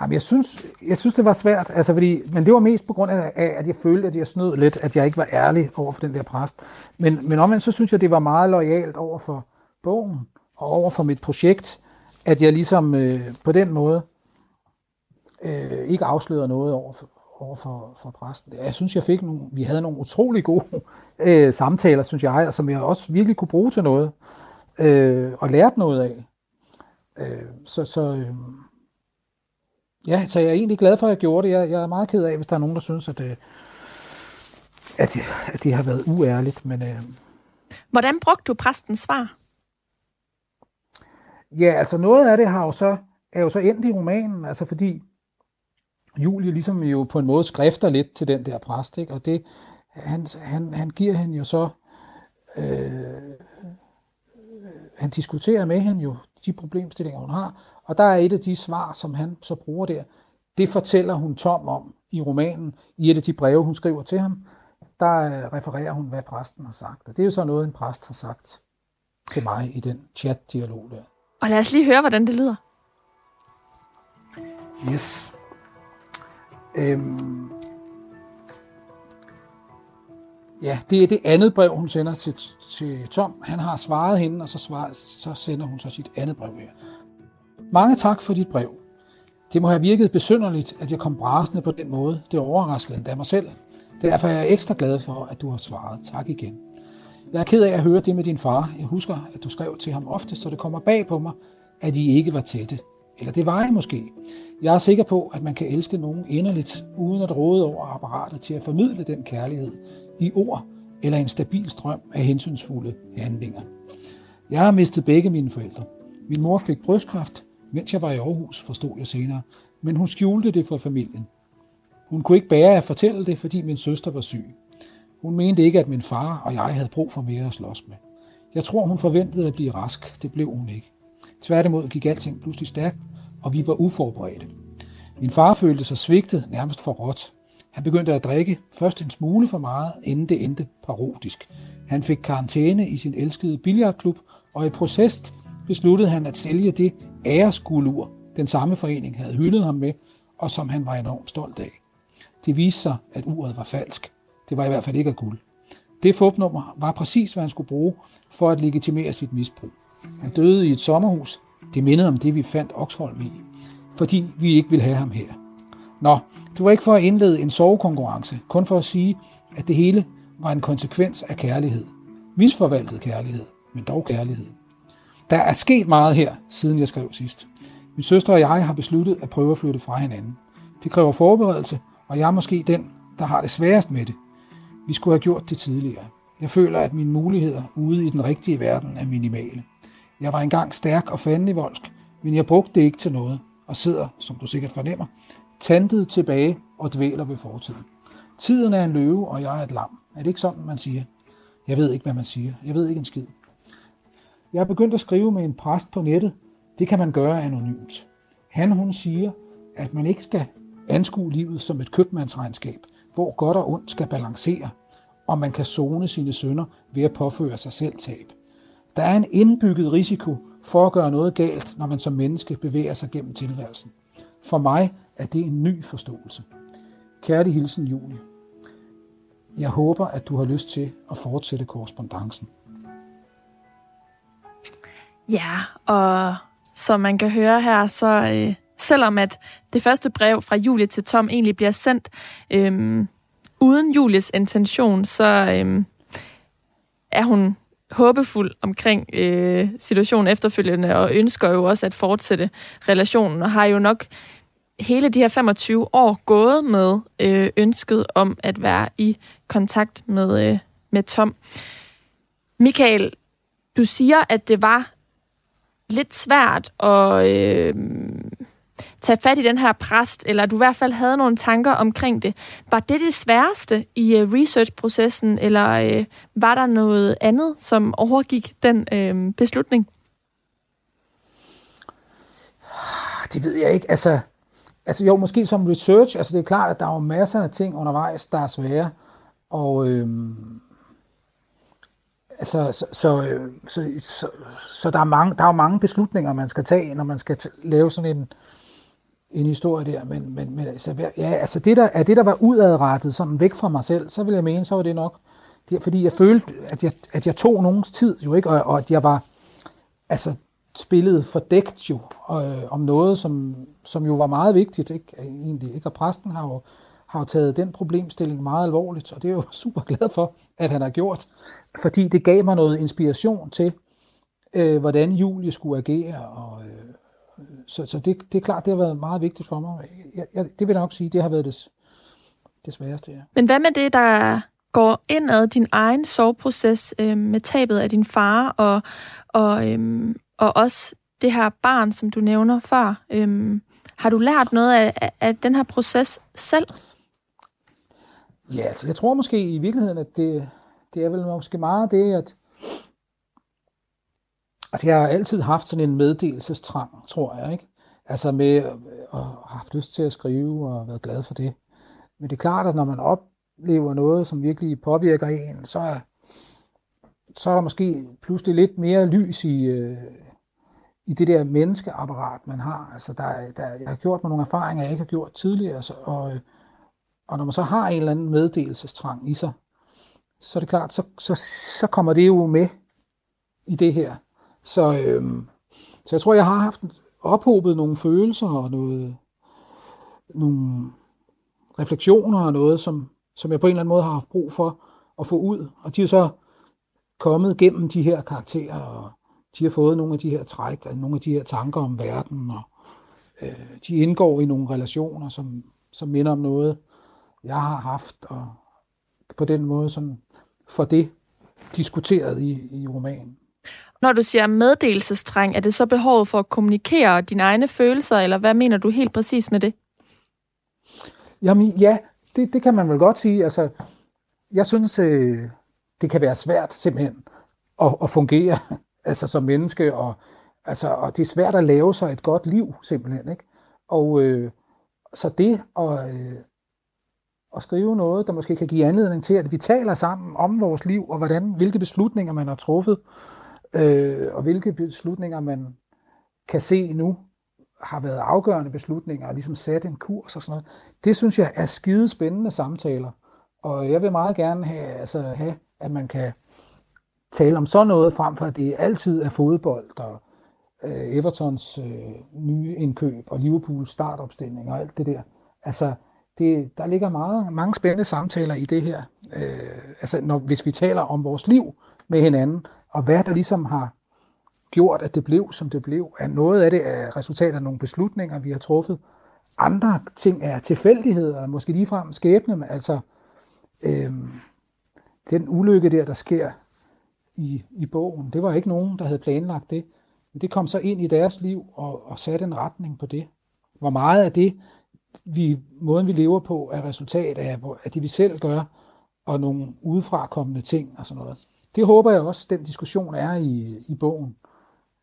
Jamen, jeg synes, jeg synes, det var svært, altså, fordi, men det var mest på grund af, at jeg følte, at jeg snød lidt, at jeg ikke var ærlig over for den der præst. Men, men omvendt, så synes jeg, det var meget lojalt over for bogen og over for mit projekt, at jeg ligesom øh, på den måde øh, ikke afslører noget over for, over for, for præsten. Jeg synes, jeg fik nogle, vi havde nogle utrolig gode øh, samtaler, synes jeg, som jeg også virkelig kunne bruge til noget, øh, og lært noget af. Øh, så så øh, ja, så jeg er egentlig glad for, at jeg gjorde det. Jeg, jeg er meget ked af, hvis der er nogen, der synes, at, øh, at, at det har været uærligt. Men, øh, Hvordan brugte du præstens svar? Ja, altså noget af det har jo så, er jo så endt i romanen, altså fordi Julie ligesom jo på en måde skrifter lidt til den der præst, ikke? og det, han, han, han giver hende jo så, øh, han diskuterer med hende jo de problemstillinger, hun har, og der er et af de svar, som han så bruger der, det fortæller hun Tom om i romanen, i et af de breve, hun skriver til ham, der øh, refererer hun, hvad præsten har sagt. Og det er jo så noget, en præst har sagt til mig i den chat-dialog der. Og lad os lige høre, hvordan det lyder. Yes. Øhm. Ja, det er det andet brev, hun sender til, til Tom. Han har svaret hende, og så, svaret, så sender hun så sit andet brev her. Mange tak for dit brev. Det må have virket besynderligt, at jeg kom brasende på den måde. Det overraskede endda mig selv. Derfor er jeg ekstra glad for, at du har svaret. Tak igen. Jeg er ked af at høre det med din far. Jeg husker, at du skrev til ham ofte, så det kommer bag på mig, at I ikke var tætte. Eller det var I måske. Jeg er sikker på, at man kan elske nogen inderligt, uden at råde over apparatet til at formidle den kærlighed i ord eller en stabil strøm af hensynsfulde handlinger. Jeg har mistet begge mine forældre. Min mor fik brystkræft, mens jeg var i Aarhus, forstod jeg senere, men hun skjulte det for familien. Hun kunne ikke bære at fortælle det, fordi min søster var syg. Hun mente ikke, at min far og jeg havde brug for mere at slås med. Jeg tror, hun forventede at blive rask. Det blev hun ikke. Tværtimod gik alting pludselig stærkt, og vi var uforberedte. Min far følte sig svigtet, nærmest for råt. Han begyndte at drikke, først en smule for meget, inden det endte parodisk. Han fik karantæne i sin elskede billardklub, og i proces besluttede han at sælge det æresgulur, den samme forening havde hyldet ham med, og som han var enormt stolt af. Det viste sig, at uret var falsk. Det var i hvert fald ikke af guld. Det fupnummer var præcis, hvad han skulle bruge for at legitimere sit misbrug. Han døde i et sommerhus. Det mindede om det, vi fandt Oxholm i, fordi vi ikke ville have ham her. Nå, det var ikke for at indlede en sovekonkurrence, kun for at sige, at det hele var en konsekvens af kærlighed. Misforvaltet kærlighed, men dog kærlighed. Der er sket meget her, siden jeg skrev sidst. Min søster og jeg har besluttet at prøve at flytte fra hinanden. Det kræver forberedelse, og jeg er måske den, der har det sværest med det. Vi skulle have gjort det tidligere. Jeg føler, at mine muligheder ude i den rigtige verden er minimale. Jeg var engang stærk og fandenivoldsk, men jeg brugte det ikke til noget, og sidder, som du sikkert fornemmer, tandet tilbage og dvæler ved fortiden. Tiden er en løve, og jeg er et lam. Er det ikke sådan, man siger? Jeg ved ikke, hvad man siger. Jeg ved ikke en skid. Jeg er begyndt at skrive med en præst på nettet. Det kan man gøre anonymt. Han hun siger, at man ikke skal anskue livet som et købmandsregnskab, hvor godt og ondt skal balancere, og man kan zone sine sønder ved at påføre sig selv tab. Der er en indbygget risiko for at gøre noget galt, når man som menneske bevæger sig gennem tilværelsen. For mig er det en ny forståelse. Kærlig hilsen, Julie. Jeg håber, at du har lyst til at fortsætte korrespondancen. Ja, og som man kan høre her, så øh, selvom at det første brev fra Julie til Tom egentlig bliver sendt øh, uden Julies intention, så øh, er hun håbefuld omkring øh, situationen efterfølgende, og ønsker jo også at fortsætte relationen, og har jo nok hele de her 25 år gået med øh, ønsket om at være i kontakt med, øh, med Tom. Michael, du siger, at det var lidt svært at øh, tage fat i den her præst, eller du i hvert fald havde nogle tanker omkring det. Var det det sværeste i øh, researchprocessen, eller øh, var der noget andet, som overgik den øh, beslutning? Ah, det ved jeg ikke. Altså, altså jo, måske som research. Altså det er klart, at der er jo masser af ting undervejs, der er svære. Og øhm, altså, så, så, øh, så, så, så der, er mange, der er jo mange beslutninger, man skal tage, når man skal lave sådan en, en historie der. Men, men, men altså, ja, altså det der, er det, der var udadrettet, sådan væk fra mig selv, så vil jeg mene, så var det nok, det, fordi jeg følte, at jeg, at jeg tog nogens tid, jo ikke, og, og at jeg var, altså spillet fordækt jo øh, om noget, som, som jo var meget vigtigt, ikke? egentlig. Ikke? Og præsten har jo, har jo taget den problemstilling meget alvorligt, og det er jeg jo [LAUGHS] super glad for, at han har gjort, fordi det gav mig noget inspiration til, øh, hvordan Julie skulle agere. Og, øh, så så det, det er klart, det har været meget vigtigt for mig. Jeg, jeg, det vil jeg nok sige, det har været det, det sværeste. Ja. Men hvad med det, der går indad din egen soveproces øh, med tabet af din far, og, og, øh, og også det her barn, som du nævner før. Øhm, har du lært noget af, af, af den her proces selv? Ja, altså jeg tror måske i virkeligheden, at det, det er vel måske meget det, at, Altså, jeg har altid haft sådan en meddelelsestrang, tror jeg, ikke? Altså med øh, at have haft lyst til at skrive og været glad for det. Men det er klart, at når man oplever noget, som virkelig påvirker en, så er, så er der måske pludselig lidt mere lys i, øh, i det der menneskeapparat, man har. Altså, der, der, jeg har gjort mig nogle erfaringer, jeg ikke har gjort tidligere, så, og, og når man så har en eller anden meddelelsestrang i sig, så er det klart, så, så, så kommer det jo med i det her. Så, øhm, så jeg tror, jeg har haft ophobet nogle følelser og noget, nogle refleksioner og noget, som, som jeg på en eller anden måde har haft brug for at få ud. Og de er så kommet gennem de her karakterer og, de har fået nogle af de her træk, nogle af de her tanker om verden, og øh, de indgår i nogle relationer, som, som minder om noget, jeg har haft, og på den måde sådan for det diskuteret i, i romanen. Når du siger meddelelsestrang, er det så behovet for at kommunikere dine egne følelser, eller hvad mener du helt præcis med det? Jamen ja, det, det kan man vel godt sige. Altså, jeg synes, øh, det kan være svært simpelthen at, at fungere [LAUGHS] altså som menneske, og, altså, og det er svært at lave sig et godt liv, simpelthen. Ikke? Og øh, så det at, øh, at skrive noget, der måske kan give anledning til, at vi taler sammen om vores liv, og hvordan, hvilke beslutninger man har truffet, øh, og hvilke beslutninger man kan se nu, har været afgørende beslutninger, og ligesom sat en kurs og sådan noget. Det synes jeg er skide spændende samtaler. Og jeg vil meget gerne have, altså have at man kan tale om sådan noget, frem for at det altid er fodbold og øh, Evertons øh, nye indkøb og Liverpools startopstilling og alt det der. Altså, det, der ligger meget, mange spændende samtaler i det her. Øh, altså, når, hvis vi taler om vores liv med hinanden, og hvad der ligesom har gjort, at det blev, som det blev. At noget af det er resultat af nogle beslutninger, vi har truffet. Andre ting er tilfældigheder, måske ligefrem skæbne. Altså, øh, den ulykke der, der sker i, i bogen, det var ikke nogen, der havde planlagt det. Men det kom så ind i deres liv og, og satte en retning på det. Hvor meget af det, vi, måden vi lever på, er resultat af, af det, vi selv gør, og nogle udefrakommende ting og sådan noget. Det håber jeg også, den diskussion er i, i bogen.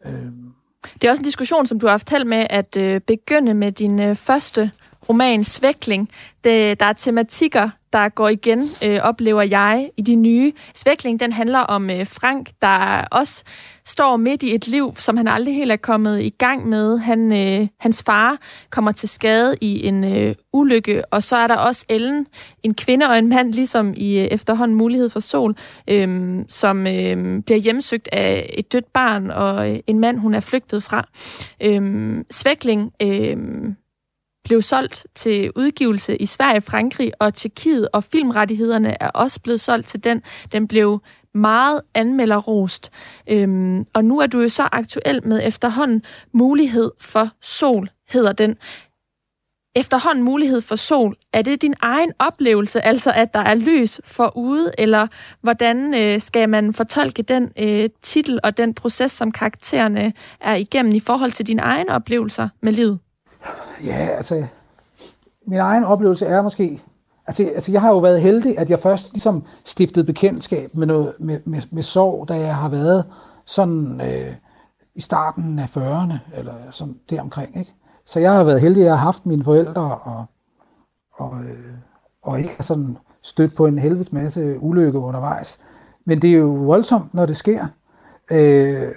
Øhm. Det er også en diskussion, som du har haft held med at øh, begynde med din øh, første roman, Svækling. Det, der er tematikker, der går igen, øh, oplever jeg, i de nye. Svækling, den handler om øh, Frank, der også står midt i et liv, som han aldrig helt er kommet i gang med. Han, øh, hans far kommer til skade i en øh, ulykke, og så er der også Ellen, en kvinde og en mand, ligesom i øh, efterhånden Mulighed for Sol, øh, som øh, bliver hjemsøgt af et dødt barn og øh, en mand, hun er flygtet fra. Øh, Svækling... Øh, blev solgt til udgivelse i Sverige, Frankrig og Tjekkiet, og filmrettighederne er også blevet solgt til den. Den blev meget anmelderrost. Øhm, og nu er du jo så aktuel med efterhånden mulighed for sol, hedder den. Efterhånden mulighed for sol, er det din egen oplevelse, altså at der er lys forude, eller hvordan øh, skal man fortolke den øh, titel og den proces, som karaktererne er igennem i forhold til dine egne oplevelser med livet? Ja, altså, min egen oplevelse er måske, altså, altså jeg har jo været heldig, at jeg først ligesom stiftede bekendtskab med, noget, med, med, med sorg, da jeg har været sådan øh, i starten af 40'erne, eller sådan deromkring, ikke? Så jeg har været heldig, at jeg har haft mine forældre, og, og, øh, og ikke har sådan stødt på en helvedes masse ulykke undervejs. Men det er jo voldsomt, når det sker. Øh,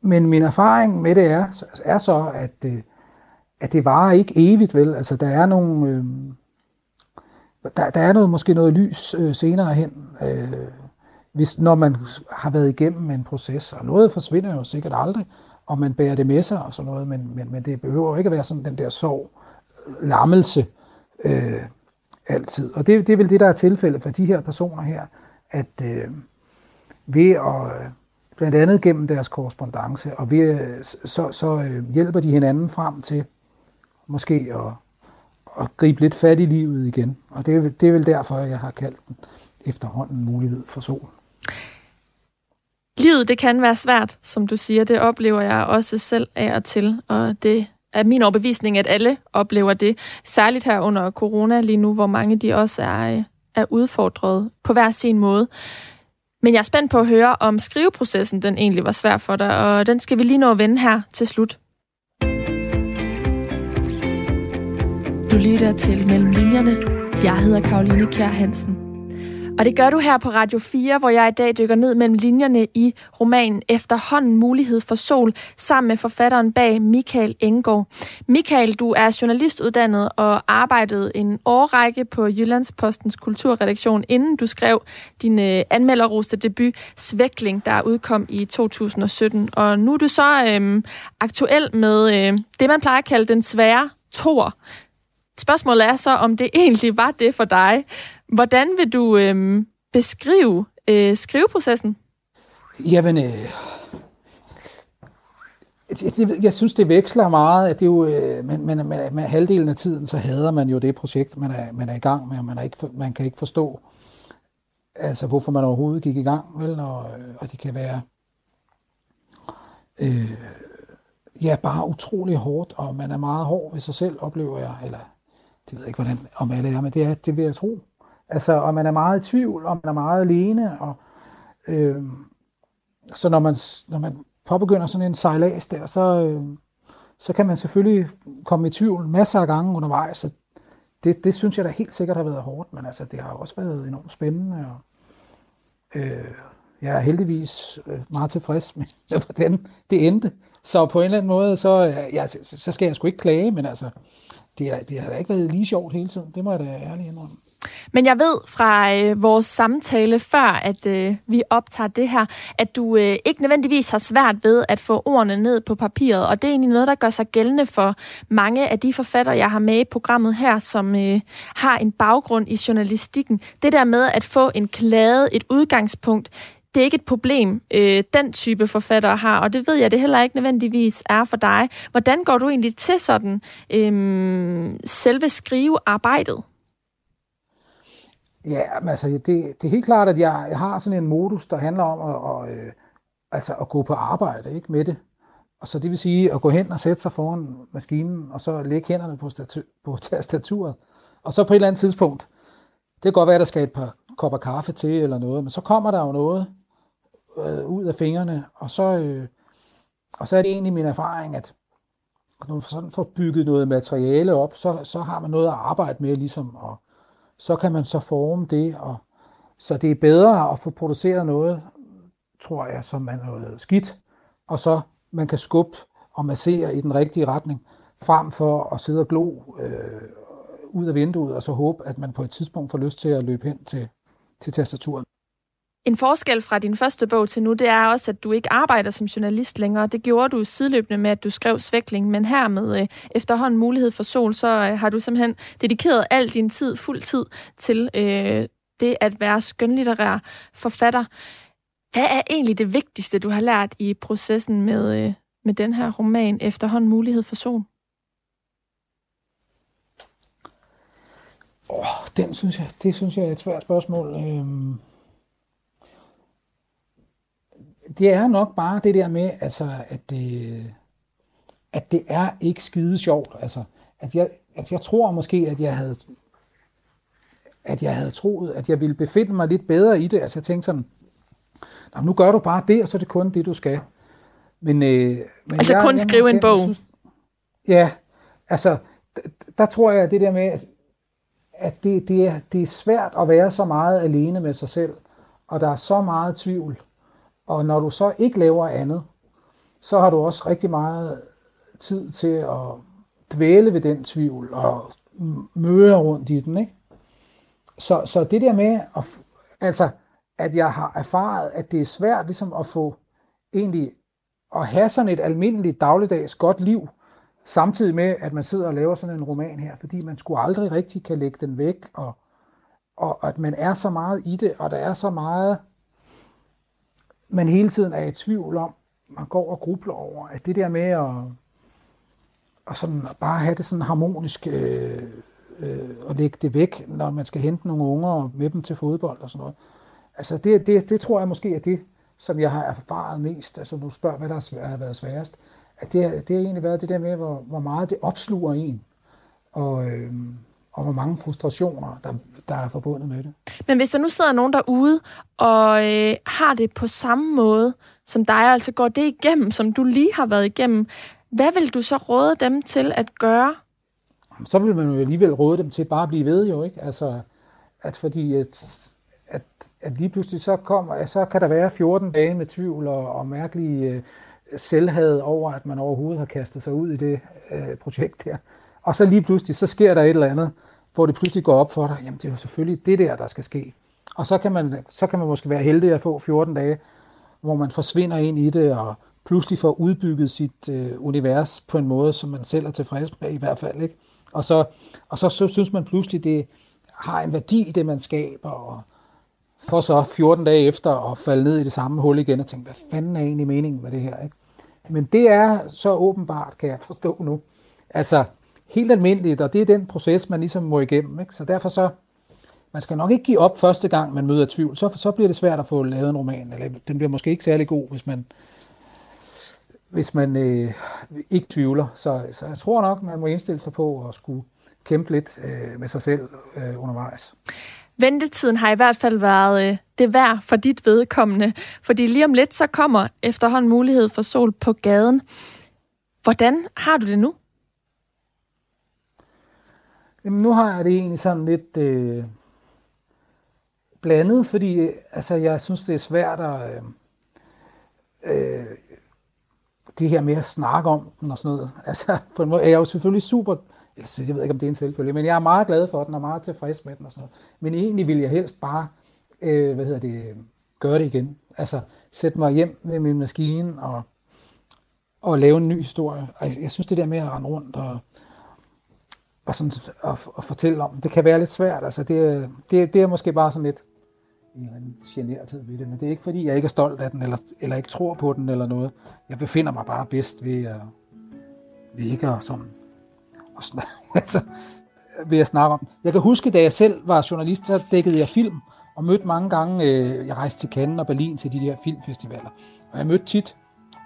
men min erfaring med det er, er så, at, øh, at det varer ikke evigt, vel? Altså, der er nogle... Øh, der, der er noget, måske noget lys øh, senere hen, øh, hvis, når man har været igennem en proces, og noget forsvinder jo sikkert aldrig, og man bærer det med sig og sådan noget, men, men, men det behøver ikke at være sådan den der sorg, øh, lammelse øh, altid. Og det, det er vel det, der er tilfældet for de her personer her, at øh, ved at øh, blandt andet gennem deres korrespondence, og ved, øh, så, så øh, hjælper de hinanden frem til måske at, at gribe lidt fat i livet igen. Og det er, det er vel derfor, jeg har kaldt den efterhånden mulighed for sol. Livet, det kan være svært, som du siger. Det oplever jeg også selv af og til, og det er min overbevisning, at alle oplever det. Særligt her under corona lige nu, hvor mange de også er, øh, er udfordret på hver sin måde. Men jeg er spændt på at høre, om skriveprocessen den egentlig var svær for dig, og den skal vi lige nå at vende her til slut. Du lytter til Mellem Linjerne. Jeg hedder Karoline Kjær Hansen. Og det gør du her på Radio 4, hvor jeg i dag dykker ned mellem linjerne i romanen Efterhånden mulighed for sol, sammen med forfatteren bag Michael Engård. Michael, du er journalistuddannet og arbejdede en årrække på Jyllandspostens kulturredaktion, inden du skrev din øh, anmelderroste debut Svækling, der udkom i 2017. Og nu er du så øh, aktuel med øh, det, man plejer at kalde den svære tor. Spørgsmålet er så, om det egentlig var det for dig. Hvordan vil du øh, beskrive øh, skriveprocessen? Jamen, øh, jeg, jeg synes, det veksler meget. At det er jo, øh, men, men man, man, halvdelen af tiden, så hader man jo det projekt, man er, man er i gang med, og man, er ikke, man kan ikke forstå, altså, hvorfor man overhovedet gik i gang. Vel? Og, øh, og det kan være øh, ja, bare utrolig hårdt, og man er meget hård ved sig selv, oplever jeg. Eller det ved jeg ikke, hvordan, om alle er, men det, er, det vil jeg tro. Altså, og man er meget i tvivl, og man er meget alene, og øh, så når man, når man påbegynder sådan en sejlads der, så, øh, så kan man selvfølgelig komme i tvivl masser af gange undervejs. Så det, det synes jeg da helt sikkert har været hårdt, men altså, det har også været enormt spændende. Og, øh, jeg er heldigvis øh, meget tilfreds [LAUGHS] med, hvordan det endte. Så på en eller anden måde, så, øh, ja, så skal jeg sgu ikke klage, men altså, det, er, det har da ikke været lige sjovt hele tiden. Det må jeg da ærligt indrømme. Men jeg ved fra øh, vores samtale før, at øh, vi optager det her, at du øh, ikke nødvendigvis har svært ved at få ordene ned på papiret, og det er egentlig noget, der gør sig gældende for mange af de forfattere, jeg har med i programmet her, som øh, har en baggrund i journalistikken. Det der med at få en klade, et udgangspunkt, det er ikke et problem, øh, den type forfattere har, og det ved jeg, det heller ikke nødvendigvis er for dig. Hvordan går du egentlig til sådan øh, selve skrivearbejdet? Ja, altså det, det er helt klart, at jeg, jeg har sådan en modus, der handler om at, og, øh, altså at gå på arbejde ikke, med det. Og så det vil sige at gå hen og sætte sig foran maskinen, og så lægge hænderne på, statu- på [LAUGHS] tastaturet. Og så på et eller andet tidspunkt, det kan godt være, at der skal et par kopper kaffe til eller noget, men så kommer der jo noget øh, ud af fingrene, og så, øh, og så er det egentlig min erfaring, at når man sådan får bygget noget materiale op, så, så har man noget at arbejde med, ligesom, og så kan man så forme det, og så det er bedre at få produceret noget, tror jeg, som er noget skidt, og så man kan skubbe og massere i den rigtige retning, frem for at sidde og glo øh, ud af vinduet, og så håbe, at man på et tidspunkt får lyst til at løbe hen til, til tastaturet. En forskel fra din første bog til nu, det er også, at du ikke arbejder som journalist længere. Det gjorde du sideløbende med, at du skrev Svækling, men her med øh, efterhånden mulighed for sol, så øh, har du simpelthen dedikeret al din tid, fuld tid, til øh, det at være skønlitterær forfatter. Hvad er egentlig det vigtigste, du har lært i processen med, øh, med den her roman, efterhånden mulighed for sol? Oh, den synes jeg, det synes jeg er et svært spørgsmål. Øh det er nok bare det der med, altså, at, det, at det er ikke skide sjovt. Altså, at jeg, at jeg tror måske, at jeg havde at jeg havde troet, at jeg ville befinde mig lidt bedre i det. Altså jeg tænkte sådan, nu gør du bare det, og så er det kun det, du skal. Men, øh, men altså jeg, kun jeg, skrive jeg, en bog? Synes, ja, altså der, der tror jeg, at det der med, at, at det, det, er, det er svært at være så meget alene med sig selv, og der er så meget tvivl, og når du så ikke laver andet, så har du også rigtig meget tid til at dvæle ved den tvivl og møre rundt i den. Ikke? Så, så det der med, at, altså, at jeg har erfaret, at det er svært ligesom at få egentlig at have sådan et almindeligt dagligdags godt liv, samtidig med, at man sidder og laver sådan en roman her, fordi man skulle aldrig rigtig kan lægge den væk, og, og at man er så meget i det, og der er så meget man hele tiden er i tvivl om, man går og grubler over, at det der med at, at sådan bare have det sådan harmonisk øh, øh, og lægge det væk, når man skal hente nogle unger og med dem til fodbold og sådan noget. Altså det, det, det tror jeg måske er det, som jeg har erfaret mest. Altså nu spørger, hvad der har været sværest. At det, det har egentlig været det der med, hvor, hvor meget det opsluger en. Og, øh, og hvor mange frustrationer, der, der er forbundet med det. Men hvis der nu sidder nogen derude og øh, har det på samme måde som dig, altså går det igennem, som du lige har været igennem, hvad vil du så råde dem til at gøre? Så vil man jo alligevel råde dem til bare at blive ved, jo ikke? Altså, at fordi at, at, at lige pludselig så, kommer, så kan der være 14 dage med tvivl og, og mærkelige øh, selvhad over, at man overhovedet har kastet sig ud i det øh, projekt her. Og så lige pludselig, så sker der et eller andet, hvor det pludselig går op for dig, jamen det er jo selvfølgelig det der, der skal ske. Og så kan man, så kan man måske være heldig at få 14 dage, hvor man forsvinder ind i det, og pludselig får udbygget sit øh, univers på en måde, som man selv er tilfreds med i hvert fald. Ikke? Og, så, og så, så synes man pludselig, det har en værdi, det man skaber, og for så 14 dage efter at falde ned i det samme hul igen og tænke, hvad fanden er egentlig meningen med det her? Ikke? Men det er så åbenbart, kan jeg forstå nu. Altså, helt almindeligt, og det er den proces, man ligesom må igennem. Ikke? Så derfor så, man skal nok ikke give op første gang, man møder tvivl. Så, så bliver det svært at få lavet en roman, eller den bliver måske ikke særlig god, hvis man, hvis man øh, ikke tvivler. Så, så jeg tror nok, man må indstille sig på at skulle kæmpe lidt øh, med sig selv øh, undervejs. Ventetiden har i hvert fald været øh, det værd for dit vedkommende, fordi lige om lidt så kommer efterhånden mulighed for sol på gaden. Hvordan har du det nu? Jamen, nu har jeg det egentlig sådan lidt øh, blandet, fordi altså, jeg synes, det er svært at... Øh, øh, det her med at snakke om den og sådan noget. [LAUGHS] Altså, på en måde jeg er jeg jo selvfølgelig super... Altså, Jeg ved ikke, om det er en selvfølge, men jeg er meget glad for den og meget tilfreds med den og sådan noget. Men egentlig vil jeg helst bare, øh, hvad hedder det, gøre det igen. Altså, sætte mig hjem med min maskine og, og lave en ny historie. Jeg, jeg synes, det der med at rende rundt og og, sådan, at, at fortælle om. Det kan være lidt svært. Altså det, det, det er måske bare sådan lidt en eller anden generthed ved det. Men det er ikke, fordi jeg ikke er stolt af den, eller, eller ikke tror på den, eller noget. Jeg befinder mig bare bedst ved, uh, ved ikke at, sådan, at, snakke, [LAUGHS] altså, ved at snakke om. Jeg kan huske, da jeg selv var journalist, så dækkede jeg film, og mødte mange gange, øh, jeg rejste til Cannes og Berlin til de der filmfestivaler. Og jeg mødte tit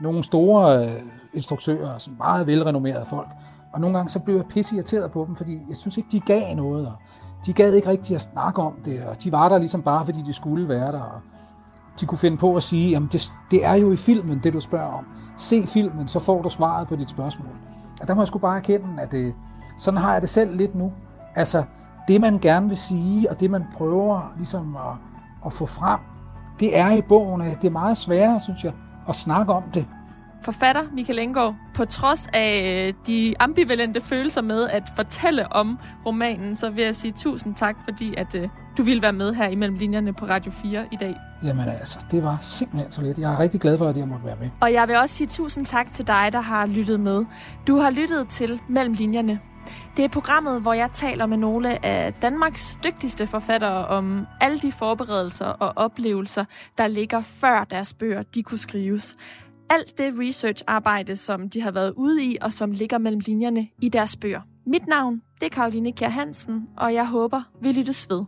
nogle store øh, instruktører, som meget velrenommerede folk. Og nogle gange så blev jeg pisse irriteret på dem, fordi jeg synes ikke, de gav noget. Og de gad ikke rigtig at snakke om det, og de var der ligesom bare, fordi de skulle være der. Og de kunne finde på at sige, jamen det, det er jo i filmen, det du spørger om. Se filmen, så får du svaret på dit spørgsmål. Og der må jeg sgu bare erkende, at det, sådan har jeg det selv lidt nu. Altså, det man gerne vil sige, og det man prøver ligesom at, at få frem, det er i bogen, at det er meget sværere, synes jeg, at snakke om det. Forfatter Michael Engård, på trods af øh, de ambivalente følelser med at fortælle om romanen, så vil jeg sige tusind tak, fordi at uh, du ville være med her imellem linjerne på Radio 4 i dag. Jamen altså, det var simpelthen så lidt. Jeg er rigtig glad for, at jeg måtte være med. Og jeg vil også sige tusind tak til dig, der har lyttet med. Du har lyttet til Mellem Linjerne. Det er programmet, hvor jeg taler med nogle af Danmarks dygtigste forfattere om alle de forberedelser og oplevelser, der ligger før deres bøger de kunne skrives. Alt det research-arbejde, som de har været ude i, og som ligger mellem linjerne i deres bøger. Mit navn, det er Karoline Kjær Hansen, og jeg håber, vi lyttes ved.